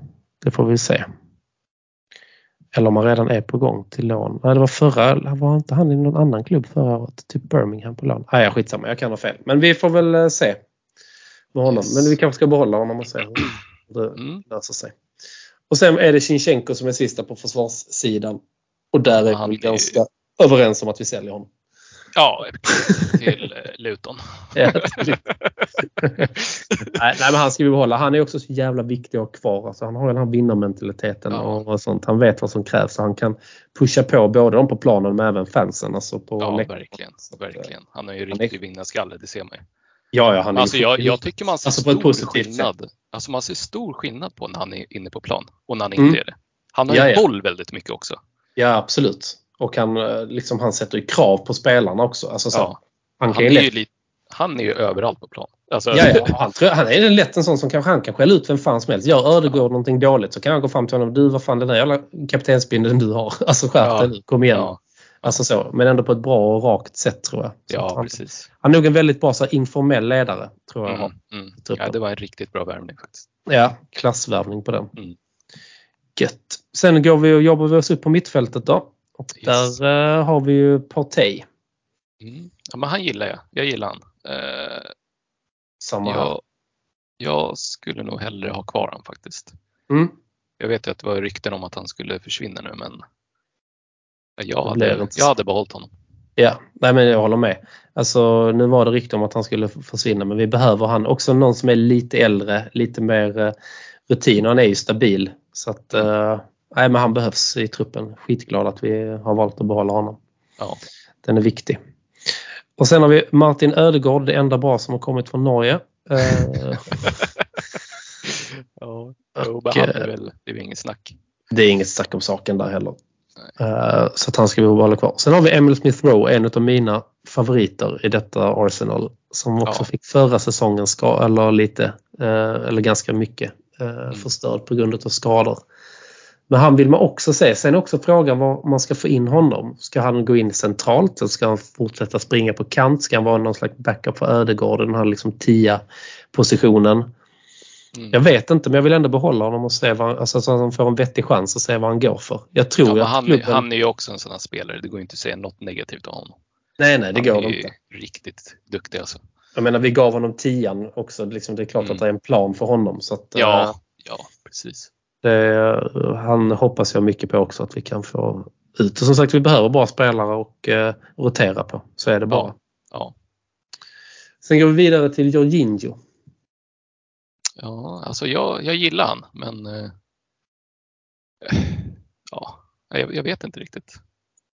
det får vi se. Eller om han redan är på gång till lån. Nej, det var förra, var inte han i någon annan klubb förra året? Typ Birmingham på lån? Nej, skitsamma, jag kan ha fel. Men vi får väl eh, se med honom. Yes. Men vi kanske ska behålla honom och se hur det Mm. löser sig. Och sen är det Shinchenko som är sista på försvarssidan. Och där är Han vi är ganska överens om att vi säljer honom. Ja, till eh, Luton. Ja, nej, nej, men han ska vi behålla. Han är också så jävla viktig att ha kvar. Alltså, han har den här vinnarmentaliteten Ja. och, sånt. Han vet vad som krävs. Han kan pusha på både de på planen men även fansen. Alltså på Ja, läktaren. verkligen. verkligen. Han är ju är- riktig vinnarskalle, det ser man ju. Ja, ja, han är Alltså jag, jag tycker man ser Alltså stor skillnad. Alltså man ser stor skillnad på när han är inne på plan och när han Mm. inte är det. Han har ju Ja, boll väldigt mycket också. Ja, absolut. Och han, eh, liksom, han sätter ju krav på spelarna också. Alltså, så, Ja. han, Han är ju lite, han är ju överallt på plan. Alltså, ja, ja, han, tror, han är lätt en sån som kanske han kan skälla ut vem fan som helst. Gör Ödegård någonting dåligt så kan han gå fram till honom. Du, vad fan den där jävla kaptensbindeln du har. Alltså skärp Ja. dig nu, kom igen. ja, Alltså så, men ändå på ett bra och rakt sätt tror jag. Så ja, han, precis. han är nog en väldigt bra så här, informell ledare. tror jag. Mm, mm. Ja, det var en riktigt bra värvning faktiskt. Ja, klassvärvning på den. Mm. Gött. Sen går vi och jobbar vi oss upp på mittfältet då. Och Yes. där eh, har vi ju Partey. Mm. Ja, men han gillar jag. Jag gillar han. Eh, Samma här. jag, jag skulle nog hellre ha kvar han faktiskt. Mm. Jag vet ju att det var rykten om att han skulle försvinna nu men jag hade, jag hade behållit honom. Ja, nej men jag håller med. Alltså nu var det rykte om att han skulle försvinna men vi behöver han också någon som är lite äldre, lite mer eh, rutin han är ju stabil. Så att eh, nej men han behövs i truppen. Skitglad att vi har valt att behålla honom. Ja. Den är viktig. Och sen har vi Martin Ödegård, det enda bra som har kommit från Norge. Eh, Ja, Och, han eh, är väl, det är inget snack. det är inget snack om saken där heller. Eh, så att han ska vi behålla kvar. Sen har vi Emil Smith Rowe, en av mina favoriter i detta Arsenal. Som också Ja. fick förra säsongen, ska, eller lite, eh, eller ganska mycket eh, Mm. förstörd på grund av skador. Men han vill man också se. Sen är också frågan var man ska få in honom. Ska han gå in centralt eller ska han fortsätta springa på kant? Ska han vara någon slags backup för Ödegård, den här liksom tia positionen? Mm. Jag vet inte men jag vill ändå behålla honom och se vad, han- alltså, så att han får en vettig chans och se vad han går för. Jag tror Ja, att han, klubben... han är ju också en sån här spelare. Det går inte att säga något negativt om honom. Nej, nej, det han går är ju inte. riktigt duktig alltså. Jag menar, vi gav honom tian också. Liksom, det är klart Mm. att det är en plan för honom. Så att, eh, Ja, ja precis. det, han hoppas jag mycket på också att vi kan få ut. Och som sagt, vi behöver bra spelare och eh, rotera på. Så är det bara. Ja, ja. Sen går vi vidare till Jorginho. Ja, alltså jag, jag gillar han, men eh, ja, jag, jag vet inte riktigt.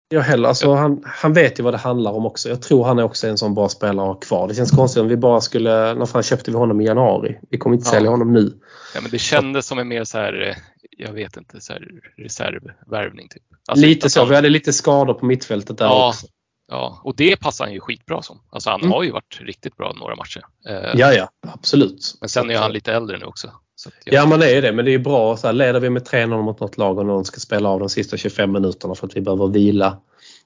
Jag heller. Alltså, han, han vet ju vad det handlar om också. Jag tror han är också en sån bra spelare att ha kvar. Det känns konstigt om vi bara skulle... När fan köpte vi honom i januari? Vi kommer inte Ja. sälja honom nu. Ja, men det kändes som en mer så här, eh, jag vet inte, så här reservvärvning. Typ. Alltså, lite så. han- Vi hade lite skador på mittfältet där Ja, också. ja, och det passar han ju skitbra som. Alltså han Mm. har ju varit riktigt bra några matcher. Eh, Ja, ja. Absolut. Men sen är han lite äldre nu också. Att jag, Ja, man är ju det. Men det är bra. Så här, leder vi med 3-0 mot något lag och någon ska spela av de sista 25 minuterna för att vi behöver vila.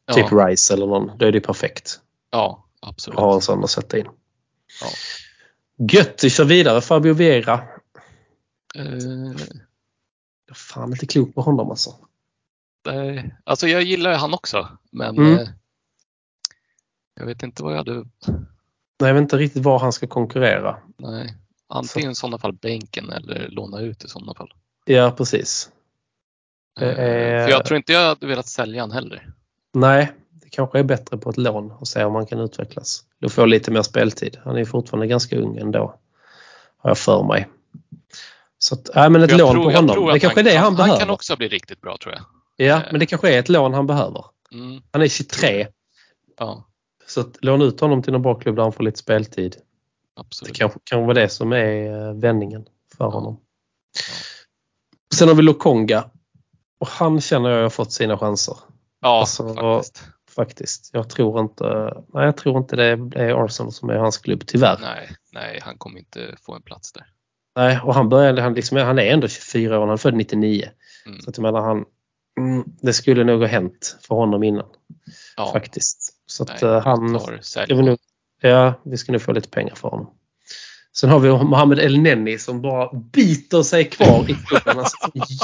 ja, Typ Rice eller någon. Då är det perfekt ja, absolut. att ha en sån att sätta in. Ja. Gött, vi kör vidare. Fabio Vieira. Eh, Jag är fan inte klok på honom alltså. nej, alltså jag gillar han också, men Mm. eh, jag vet inte vad jag hade, Nej, jag vet inte riktigt var han ska konkurrera. nej. Antingen i sådana fall bänken eller låna ut i sådana fall. Ja, precis. Det Eh, är- För jag tror inte jag hade velat sälja han heller. Nej, det kanske är bättre på ett lån och se om han kan utvecklas. Då får lite mer speltid. Han är fortfarande ganska ung ändå. Har jag för mig. Så att, nej, men ett jag lån tror- på honom. Det kanske är det han, han behöver. Han kan också bli riktigt bra tror jag. Ja, men det kanske är ett lån han behöver. Mm, Han är 23. ja, Så att låna ut honom till någon bra klubb där han får lite speltid. Det absolut. kanske kan vara det som är eh, vändningen för honom. Sen har vi Lokonga. Och han känner jag har fått sina chanser. Ja, Alltså, faktiskt. Faktiskt. Jag tror inte, nej, jag tror inte det är Arsenal som är hans klubb, tyvärr. Nej, nej, han kommer inte få en plats där. Nej, och han började, han, liksom, han är ändå 24 år, han är född 99. Mm. Så att jag menar han, Mm, det skulle nog ha hänt för honom innan Ja, faktiskt. Så att nej, eh, han tar sälj. nog, ja, vi ska nog få lite pengar för honom. Sen har vi Mohamed El Neni som bara biter sig kvar i klubben. Alltså,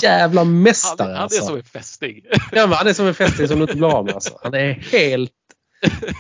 jävla han, mästare han är alltså. som en fästing. Ja, men han är som en fästing som du inte blir av med. Alltså. Han är helt,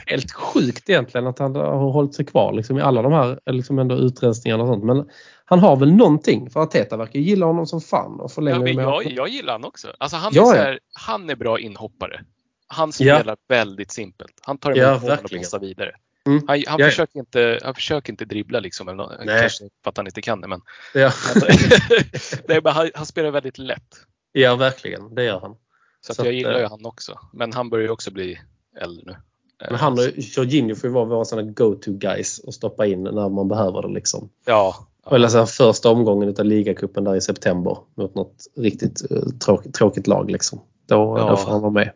helt sjukt egentligen att han har hållit sig kvar liksom, i alla de här liksom, ändå utrensningarna och sånt. Men han har väl någonting för Arteta verkar gilla honom som fan och Ja, men jag, honom. jag gillar han också. Alltså han, är Ja, ja. här, han är bra inhoppare. Han Ja. spelar väldigt simpelt. Han tar Ja, emot bollen och passar vidare. Mm. Han, han, Ja, ja. försöker inte, han försöker inte dribbla liksom. Eller, Nej. kanske för att han inte kan det. Men, Ja. Nej, men han, han spelar väldigt lätt. ja, verkligen. Det gör han. Så, att Så jag att, gillar eh, ju han också. Men han börjar ju också bli äldre nu. Eh, Men han och Jorginho får ju vara våra sådana go-to guys och stoppa in när man behöver det. Liksom. Ja. Eller så här, första omgången av ligacupen där i september mot något riktigt uh, tråkigt, tråkigt lag. Liksom. Då, Ja. då får han vara med.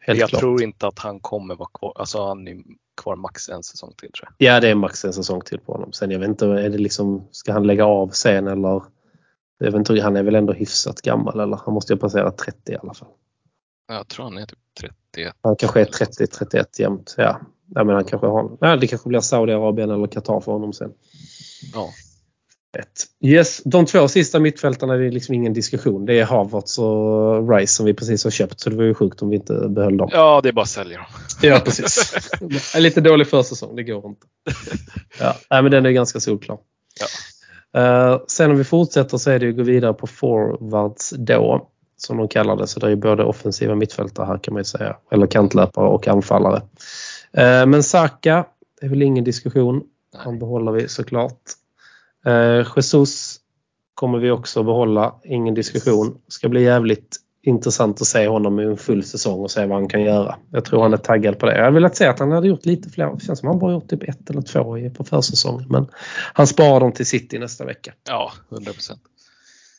Helt jag klart. tror inte att han kommer vara kvar. Alltså han är kvar max en säsong till tror jag. Ja, det är max en säsong till på honom. Sen jag vet inte, är det liksom, ska han lägga av sen eller? Jag vet inte, han är väl ändå hyfsat gammal eller? Han måste ju passera 30 i alla fall. Jag tror han är typ 31. Han kanske är 30-31 jämt. Ja. ja, men han kanske har, ja, det kanske blir Saudiarabien eller Qatar för honom sen. Ja. Yes, de två sista mittfältarna är det liksom ingen diskussion. Det är Havertz och Rice som vi precis har köpt. Så det var ju sjukt om vi inte behöll dem. ja, det är bara att sälja dem. Ja, precis. En lite dålig försäsong, det går inte. Ja, nej, men den är ganska solklar. Eh, sen om vi fortsätter så är det ju att gå vidare på forwards då. Som de kallar det. Så det är ju både offensiva mittfältare här kan man ju säga. Eller kantlöpare och anfallare. Eh, men Saka, det är väl ingen diskussion. Han behåller vi såklart. Eh, Jesus kommer vi också behålla. Ingen diskussion. Ska bli jävligt intressant att se honom i en full säsong och se vad han kan göra. Jag tror han är taggad på det. Jag hade velat se att han hade gjort lite fler. Det känns som han bara gjort typ ett eller två på försäsongen. Men han sparar dem till City nästa vecka. Ja, 100 procent.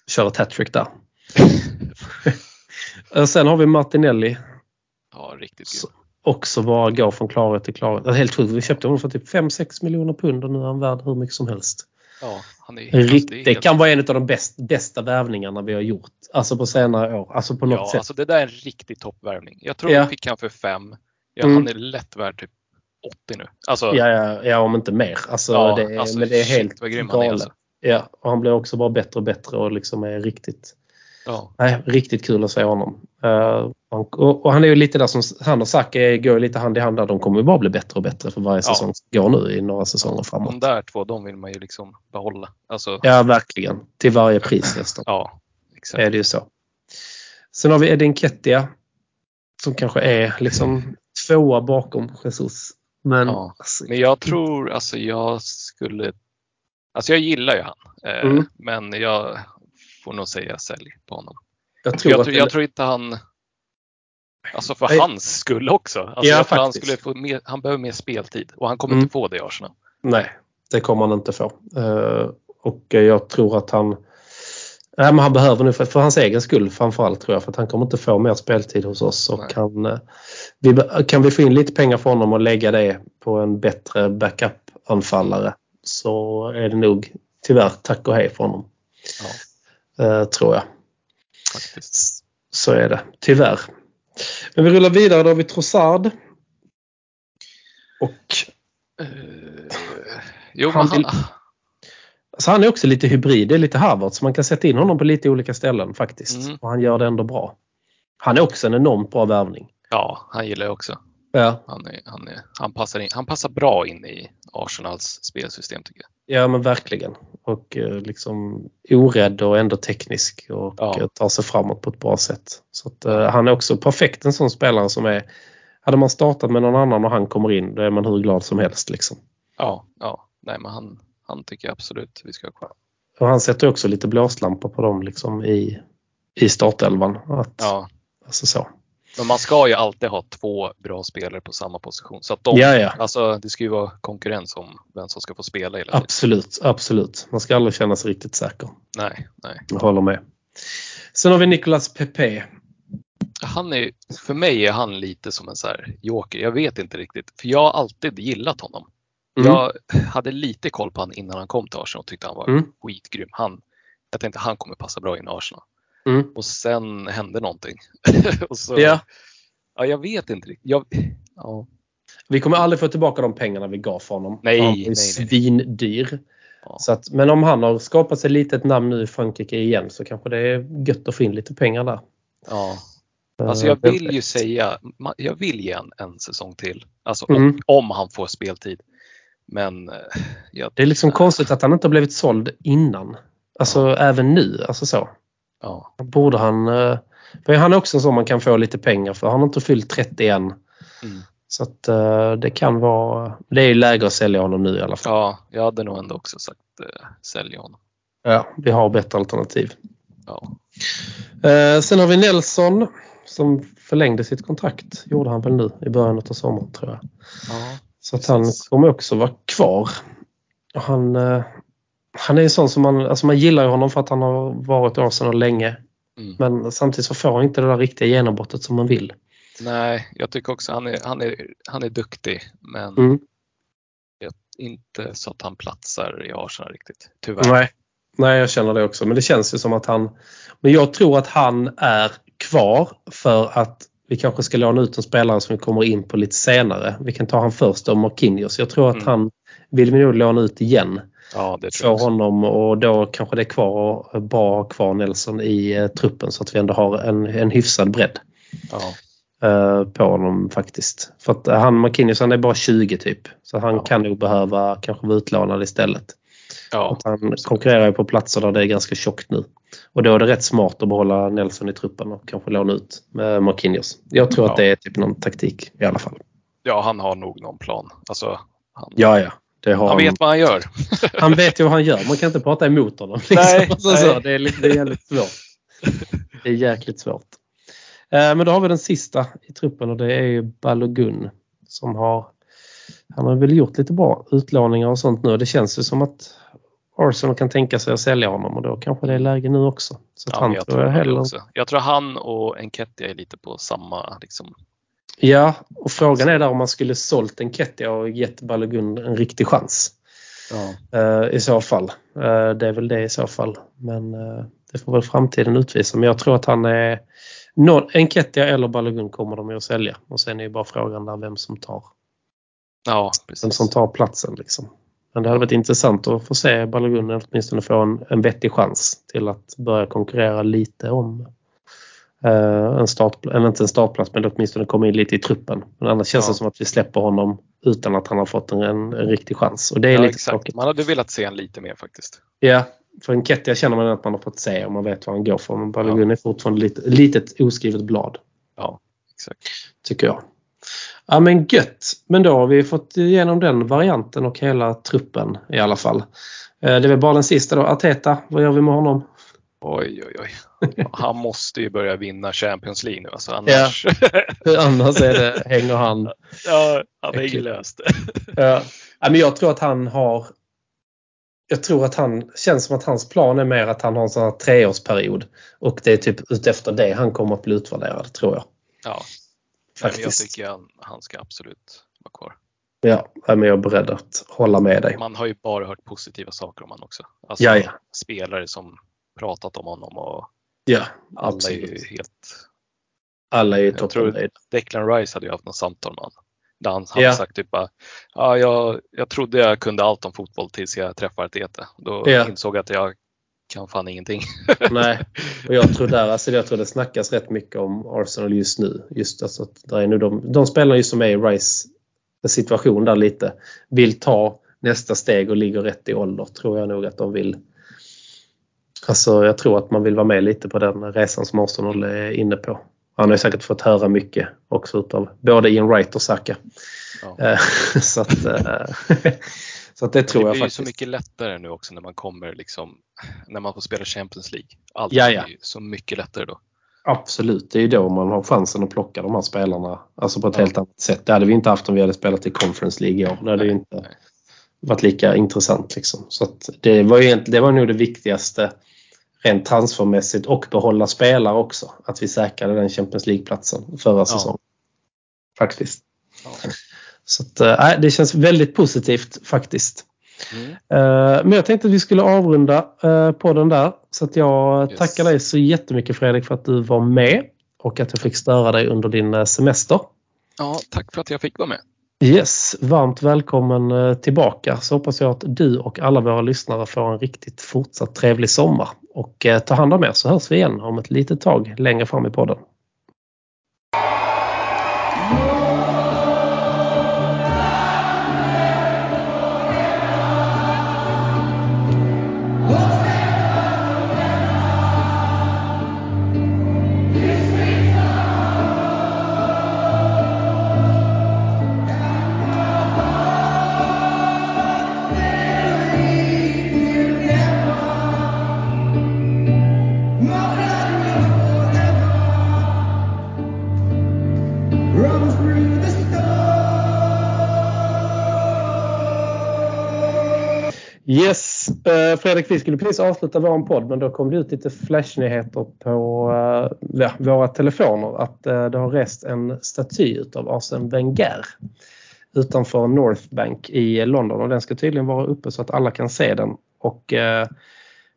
Kör ett hattrick där. Eh, Sen har vi Martinelli. Ja, riktigt Så-. Också bara går från klarhet till klarhet. Helt sjukt. Vi köpte honom för typ 5-6 miljoner pund och nu är han värd hur mycket som helst. Ja, han är, Rikt, det helt- kan vara en av de bäst, bästa värvningarna vi har gjort. Alltså på senare år. Alltså på något Ja, sätt. alltså det där är en riktig toppvärvning. Jag tror Ja. vi fick han för fem. Ja, Mm. han är lätt värd typ 80 nu. Alltså, Ja, ja, ja, om inte mer. Alltså, Ja, det, är- alltså, men det är shit, helt vad grym han är, galet. alltså. Ja, och han blir också bara bättre och bättre och liksom är riktigt, ja, nej, riktigt kul att se honom. Han- och, och han är ju lite där som han och Saka går lite hand i hand där. De kommer ju bara bli bättre och bättre för varje Ja. säsong som går nu i några säsonger framåt. de där två, de vill man ju liksom behålla. Alltså, Ja, verkligen. Till varje pris nästan. ja, exakt. är det ju så. Sen har vi Edin Kettia. Som kanske är liksom tvåa bakom Jesus. Men, Ja. alltså, Men jag tror, alltså jag skulle, alltså jag gillar ju han. Eh, Mm. Men jag får nog säga sälj på honom. jag tror jag, tror, det- jag tror inte han, alltså för Nej. hans skull också. Alltså Ja, han, skulle få mer, han behöver mer speltid och han kommer Mm. inte få det i Arsenal. Nej, det kommer han inte få. Eh, och jag tror att han Nej, men han behöver nu för, för hans egen skull framförallt tror jag. För att han kommer inte få mer speltid hos oss. Och han, eh, vi, kan vi få in lite pengar för honom och lägga det på en bättre backup-anfallare så är det nog tyvärr tack och hej för honom. Ja, tror jag. faktiskt. Så är det, tyvärr. Men vi rullar vidare, då har vi Trossard. Och Eh, jo, Han han, alltså han är också lite hybrid, det är lite Harvard så man kan sätta in honom på lite olika ställen faktiskt. Mm. Och han gör det ändå bra. Han är också en enormt bra värvning. ja, han gillar jag också. Ja, Han, är, han, är, han, passar in, han passar bra in i Arsenals spelsystem tycker jag. Ja men verkligen. Och eh, liksom orädd och ändå teknisk och Ja. eh, tar sig framåt på ett bra sätt. Så att, eh, han är också perfekt en sån spelare som är hade man startat med någon annan och han kommer in, då är man hur glad som helst. Liksom. Ja, ja. Nej, men han, han tycker jag absolut vi ska ha kvar. Och han sätter också lite blåslampor på dem liksom, i, i startelvan. Att, Ja, alltså så. Men man ska ju alltid ha två bra spelare på samma position. Så att de, Ja, ja. Alltså, det ska ju vara konkurrens om vem som ska få spela hela tiden. Absolut, absolut. Man ska aldrig känna sig riktigt säker. Nej, nej. Jag håller med. Sen har vi Nicolas Pepe. Han är, för mig är han lite som en så här joker. Jag vet inte riktigt. För jag har alltid gillat honom. Mm. Jag hade lite koll på honom innan han kom till Arsenal och tyckte han var Mm. skitgrym. Han, jag tänkte han kommer passa bra in i Arsenal. Mm. Och sen hände någonting. så, Ja. ja, jag vet inte riktigt. Jag, ja, Vi kommer aldrig få tillbaka de pengarna vi gav för honom. Nej, han nej. svindyr. Ja. Så att, men om han har skapat sig lite ett namn nu i Frankrike igen så kanske det är gött att få in lite pengar där. ja. Alltså Eh, jag det- vill ju säga, jag vill ge en, en säsong till. Alltså Mm. om, om han får speltid. Men eh, jag, Det är liksom konstigt att han inte har blivit såld innan. Alltså även nu. Alltså så. Ja, Borde han... eh, För han är också så man kan få lite pengar för han har inte fyllt 31. mm. Så att eh, det kan vara... Det är ju läge att sälja honom nu i alla fall. ja, jag hade nog ändå också sagt eh, sälja honom. Ja, vi har bättre alternativ. Ja. Eh, sen har vi Nelson som förlängde sitt kontrakt. Gjorde han väl nu i början av sommaren tror jag. Ja. Så att han kommer också vara kvar. Han, eh, han är en sån som man, alltså man gillar honom för att han har varit Arsenal länge. Mm. Men samtidigt så får han inte det där riktiga genombrottet som man vill. Nej, jag tycker också han är, han är, han är duktig men Mm. inte så att han platsar i Arsenal riktigt. Tyvärr. Nej. Nej, jag känner det också. Men det känns ju som att han... Men jag tror att han är kvar för att vi kanske ska låna ut en spelare som vi kommer in på lite senare. Vi kan ta han först om Marquinhos. Jag tror att Mm. han vill vi nog låna ut igen. Ja, det tror jag Få också. honom och då kanske det är kvar bra att ha kvar Nelson i eh, truppen så att vi ändå har en, en hyfsad bredd Ja, eh, på honom faktiskt. För att eh, han Marquinhos han är bara 20 typ. Så han Ja. kan nog behöva kanske vara utlånad istället. ja, Att han konkurrerar ju på platser där det är ganska tjockt nu. Och då är det rätt smart att behålla Nelson i truppen och kanske låna ut med Marquinhos. Jag tror Ja. att det är typ någon taktik i alla fall. ja, han har nog någon plan. Alltså, han, Ja, ja. Han vet vad han gör. han vet ju vad han gör. Man kan inte prata emot honom. Liksom. Nej, så, nej. Så, det, är, det är jävligt svårt. Det är jäkligt svårt. Eh, men då har vi den sista i truppen och det är ju Balogun som har han har väl gjort lite bra utlåningar och sånt nu. Det känns ju som att Arsenal kan tänka sig att sälja honom och då kanske det är läge nu också. Så Ja, han jag, tror jag hellre... också. jag tror han och Enketia är lite på samma liksom, Ja, och frågan är där om man skulle sålt Enketia och gett Balogun en riktig chans. ja. Eh, I så fall. Eh, det är väl det i så fall. Men eh, det får väl framtiden utvisa. Men jag tror att han är... Någon, Enketia eller Balogun kommer de ju att sälja. Och sen är ju bara frågan där vem som tar, ja, vem som tar platsen. Liksom. Men det hade varit intressant att få se Balogun åtminstone få en, en vettig chans till att börja konkurrera lite om en startplats, eller inte en startplats men åtminstone komma in lite i truppen. Men annars känns Ja. det som att vi släpper honom utan att han har fått en, en, riktig chans. Och det är Ja, lite exakt. tråkigt. Man hade velat se en lite mer faktiskt. Ja, för en Kettia känner man att man har fått se och man vet vad han går för. Men Balogun är fortfarande lite, litet oskrivet blad. Ja, exakt. Tycker jag. Ja men gött. Men då har vi fått igenom den varianten och hela truppen i alla fall. Eh, Det är väl bara den sista då. Arteta, vad gör vi med honom? Oj, oj, oj. Ja, Han måste ju börja vinna Champions League nu. Alltså, annars, Annars är det, hänger han. ja, han är ju löst. Ja. Ja, men jag tror att han har jag tror att han känns som att hans plan är mer att han har en sån här treårsperiod. Och det är typ utefter det han kommer att bli utvärderad tror jag. Ja, men jag Faktiskt. tycker han, han ska absolut vara kvar. Ja, ja, men jag är beredd att hålla med dig. Man har ju bara hört positiva saker om honom också. Alltså, Ja, ja. Spelare som pratat om honom och Ja, alla absolut. är ju helt... Alla är ju Jag tror-. Declan Rice hade ju haft något samtal med honom. Där han hade Ja. sagt typ bara, ja, jag, jag trodde jag kunde allt om fotboll tills jag träffade Arteta. Då Ja. insåg jag att jag kan fan ingenting. Nej, och jag tror där, alltså jag tror det snackas rätt mycket om Arsenal just nu. Just alltså att där är nu de, de spelarna just som är i Rice situation där lite vill ta nästa steg och ligger rätt i ålder tror jag nog att de vill. Alltså jag tror att man vill vara med lite på den resan som Arsenal är inne på. Han har ju säkert fått höra mycket också utav både Ian Wright och Saka. Ja. Eh, så, att, eh, så att det tror det jag blir ju faktiskt. så mycket lättare nu också när man kommer liksom, när man får spela Champions League. Allt Ja, är så mycket lättare då. Absolut, det är ju då man har chansen att plocka de här spelarna alltså på ett Ja. helt annat sätt. Det hade vi inte haft om vi hade spelat i Conference League i år. Det hade ju Nej, inte nej. varit lika intressant. Liksom. Så att det, var ju det var nog det viktigaste rent transfermässigt och behålla spelare också. Att vi säkrade den Champions League-platsen förra säsongen. Faktiskt. Ja. Så att, äh, det känns väldigt positivt faktiskt. Mm. Eh, Men jag tänkte att vi skulle avrunda eh, på den där. Så att jag Yes. tackar dig så jättemycket Fredrik för att du var med och att jag fick störa dig under din semester. Ja, tack för att jag fick vara med. Yes, varmt välkommen eh, tillbaka. Så hoppas jag att du och alla våra lyssnare får en riktigt fortsatt trevlig sommar. Och eh, ta hand om er så hörs vi igen om ett litet tag längre fram i podden. Fredrik vi skulle precis avsluta vår podd men då kom det ut lite flashnyheter på eh, ja, våra telefoner att eh, det har rest en staty av Arsene Wenger utanför North Bank i London och den ska tydligen vara uppe så att alla kan se den. Och eh,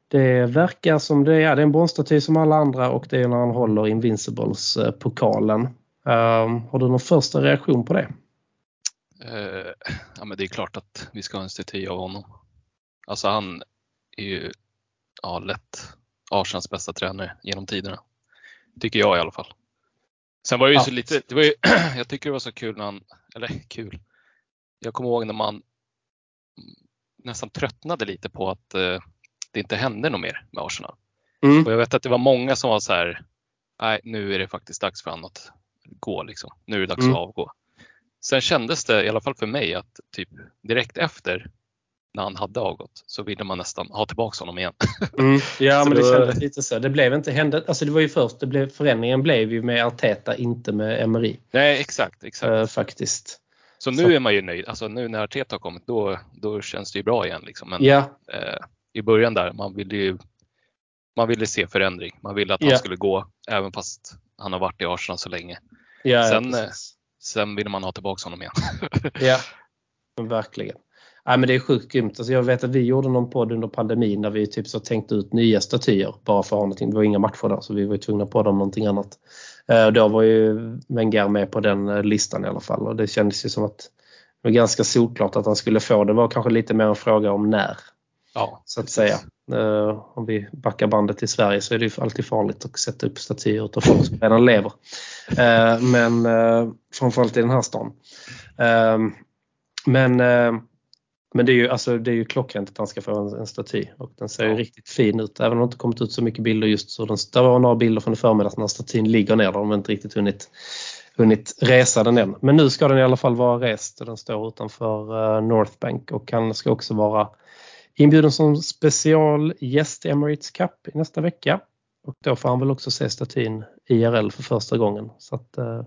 det verkar som det är, det är en bronsstaty som alla andra och det är när han håller Invincibles-pokalen. Ehm, har du någon första reaktion på det? Ja, men det är klart att vi ska ha en staty av honom. Alltså han är ju ja, lätt Arsenals bästa tränare genom tiderna. Tycker jag i alla fall. Sen var det ju så lite, det var ju, jag tycker det var så kul när han, eller kul. Jag kommer ihåg när man nästan tröttnade lite på att eh, det inte hände något mer med Arsenal. Mm. Och jag vet att det var många som var så här, nej nu är det faktiskt dags för att gå liksom. Nu är det dags Mm. att avgå. Sen kändes det, i alla fall för mig, att typ direkt efter när han hade avgått så ville man nästan ha tillbaka honom igen. Mm. Ja, men det kändes lite så. Det blev inte hände, alltså det var ju först, det blev, förändringen blev ju med Arteta, inte med Emery Nej, exakt, exakt. eh, faktiskt. så nu så- är man ju nöjd. Alltså nu när Arteta har kommit, då, då känns det ju bra igen. Liksom. Men Ja, eh, i början där, man ville ju man ville se förändring. Man ville att Ja. han skulle gå, även fast han har varit i Arsenal så länge. ja, Sen, ja, eh. Sen ville man ha tillbaka honom igen. ja verkligen. Nej, men det är sjukt grymt. Alltså jag vet att vi gjorde någon podd under pandemin där vi typ så tänkte ut nya statyer bara för att ha någonting. Det var inga matcher där så vi var tvungna på dem någonting annat. Eh, och då var ju Wenger med på den eh, listan i alla fall och det kändes ju som att det var ganska solklart att han skulle få. Det var kanske lite mer en fråga om när. Ja, så att precis. säga. Eh, om vi backar bandet till Sverige så är det ju alltid farligt att sätta upp statyer av folk som redan lever. Men framförallt i den här stan. Men men det är, ju, alltså, det är ju klockrent att han ska få en, en staty och den ser ju Ja. riktigt fin ut. Även om det inte kommit ut så mycket bilder just så. Den, det var några bilder från i förmiddags när statyn ligger ner där. De har inte riktigt hunnit, hunnit resa den än. Men nu ska den i alla fall vara rest. Den står utanför eh, North Bank och han ska också vara inbjuden som specialgäst i Emirates Cup i nästa vecka. Och då får han väl också se statyn IRL för första gången. Så att, eh,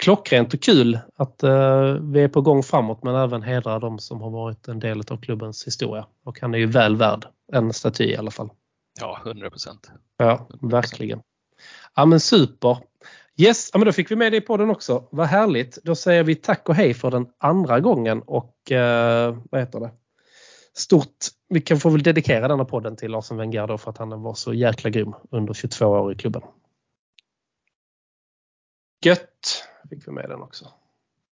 klockrent och kul att eh, vi är på gång framåt men även hedra de som har varit en del av klubbens historia. Och han är ju väl värd en staty i alla fall. Ja, 100 procent. Ja, verkligen. Ja men super. Yes, ja, men då fick vi med dig på den också. Vad härligt. Då säger vi tack och hej för den andra gången och eh, vad heter det? Stort. Vi kan få väl dedikera denna podden till Arsene Wenger då för att han var så jäkla grym under 22 år i klubben. Gött fick vi med den också.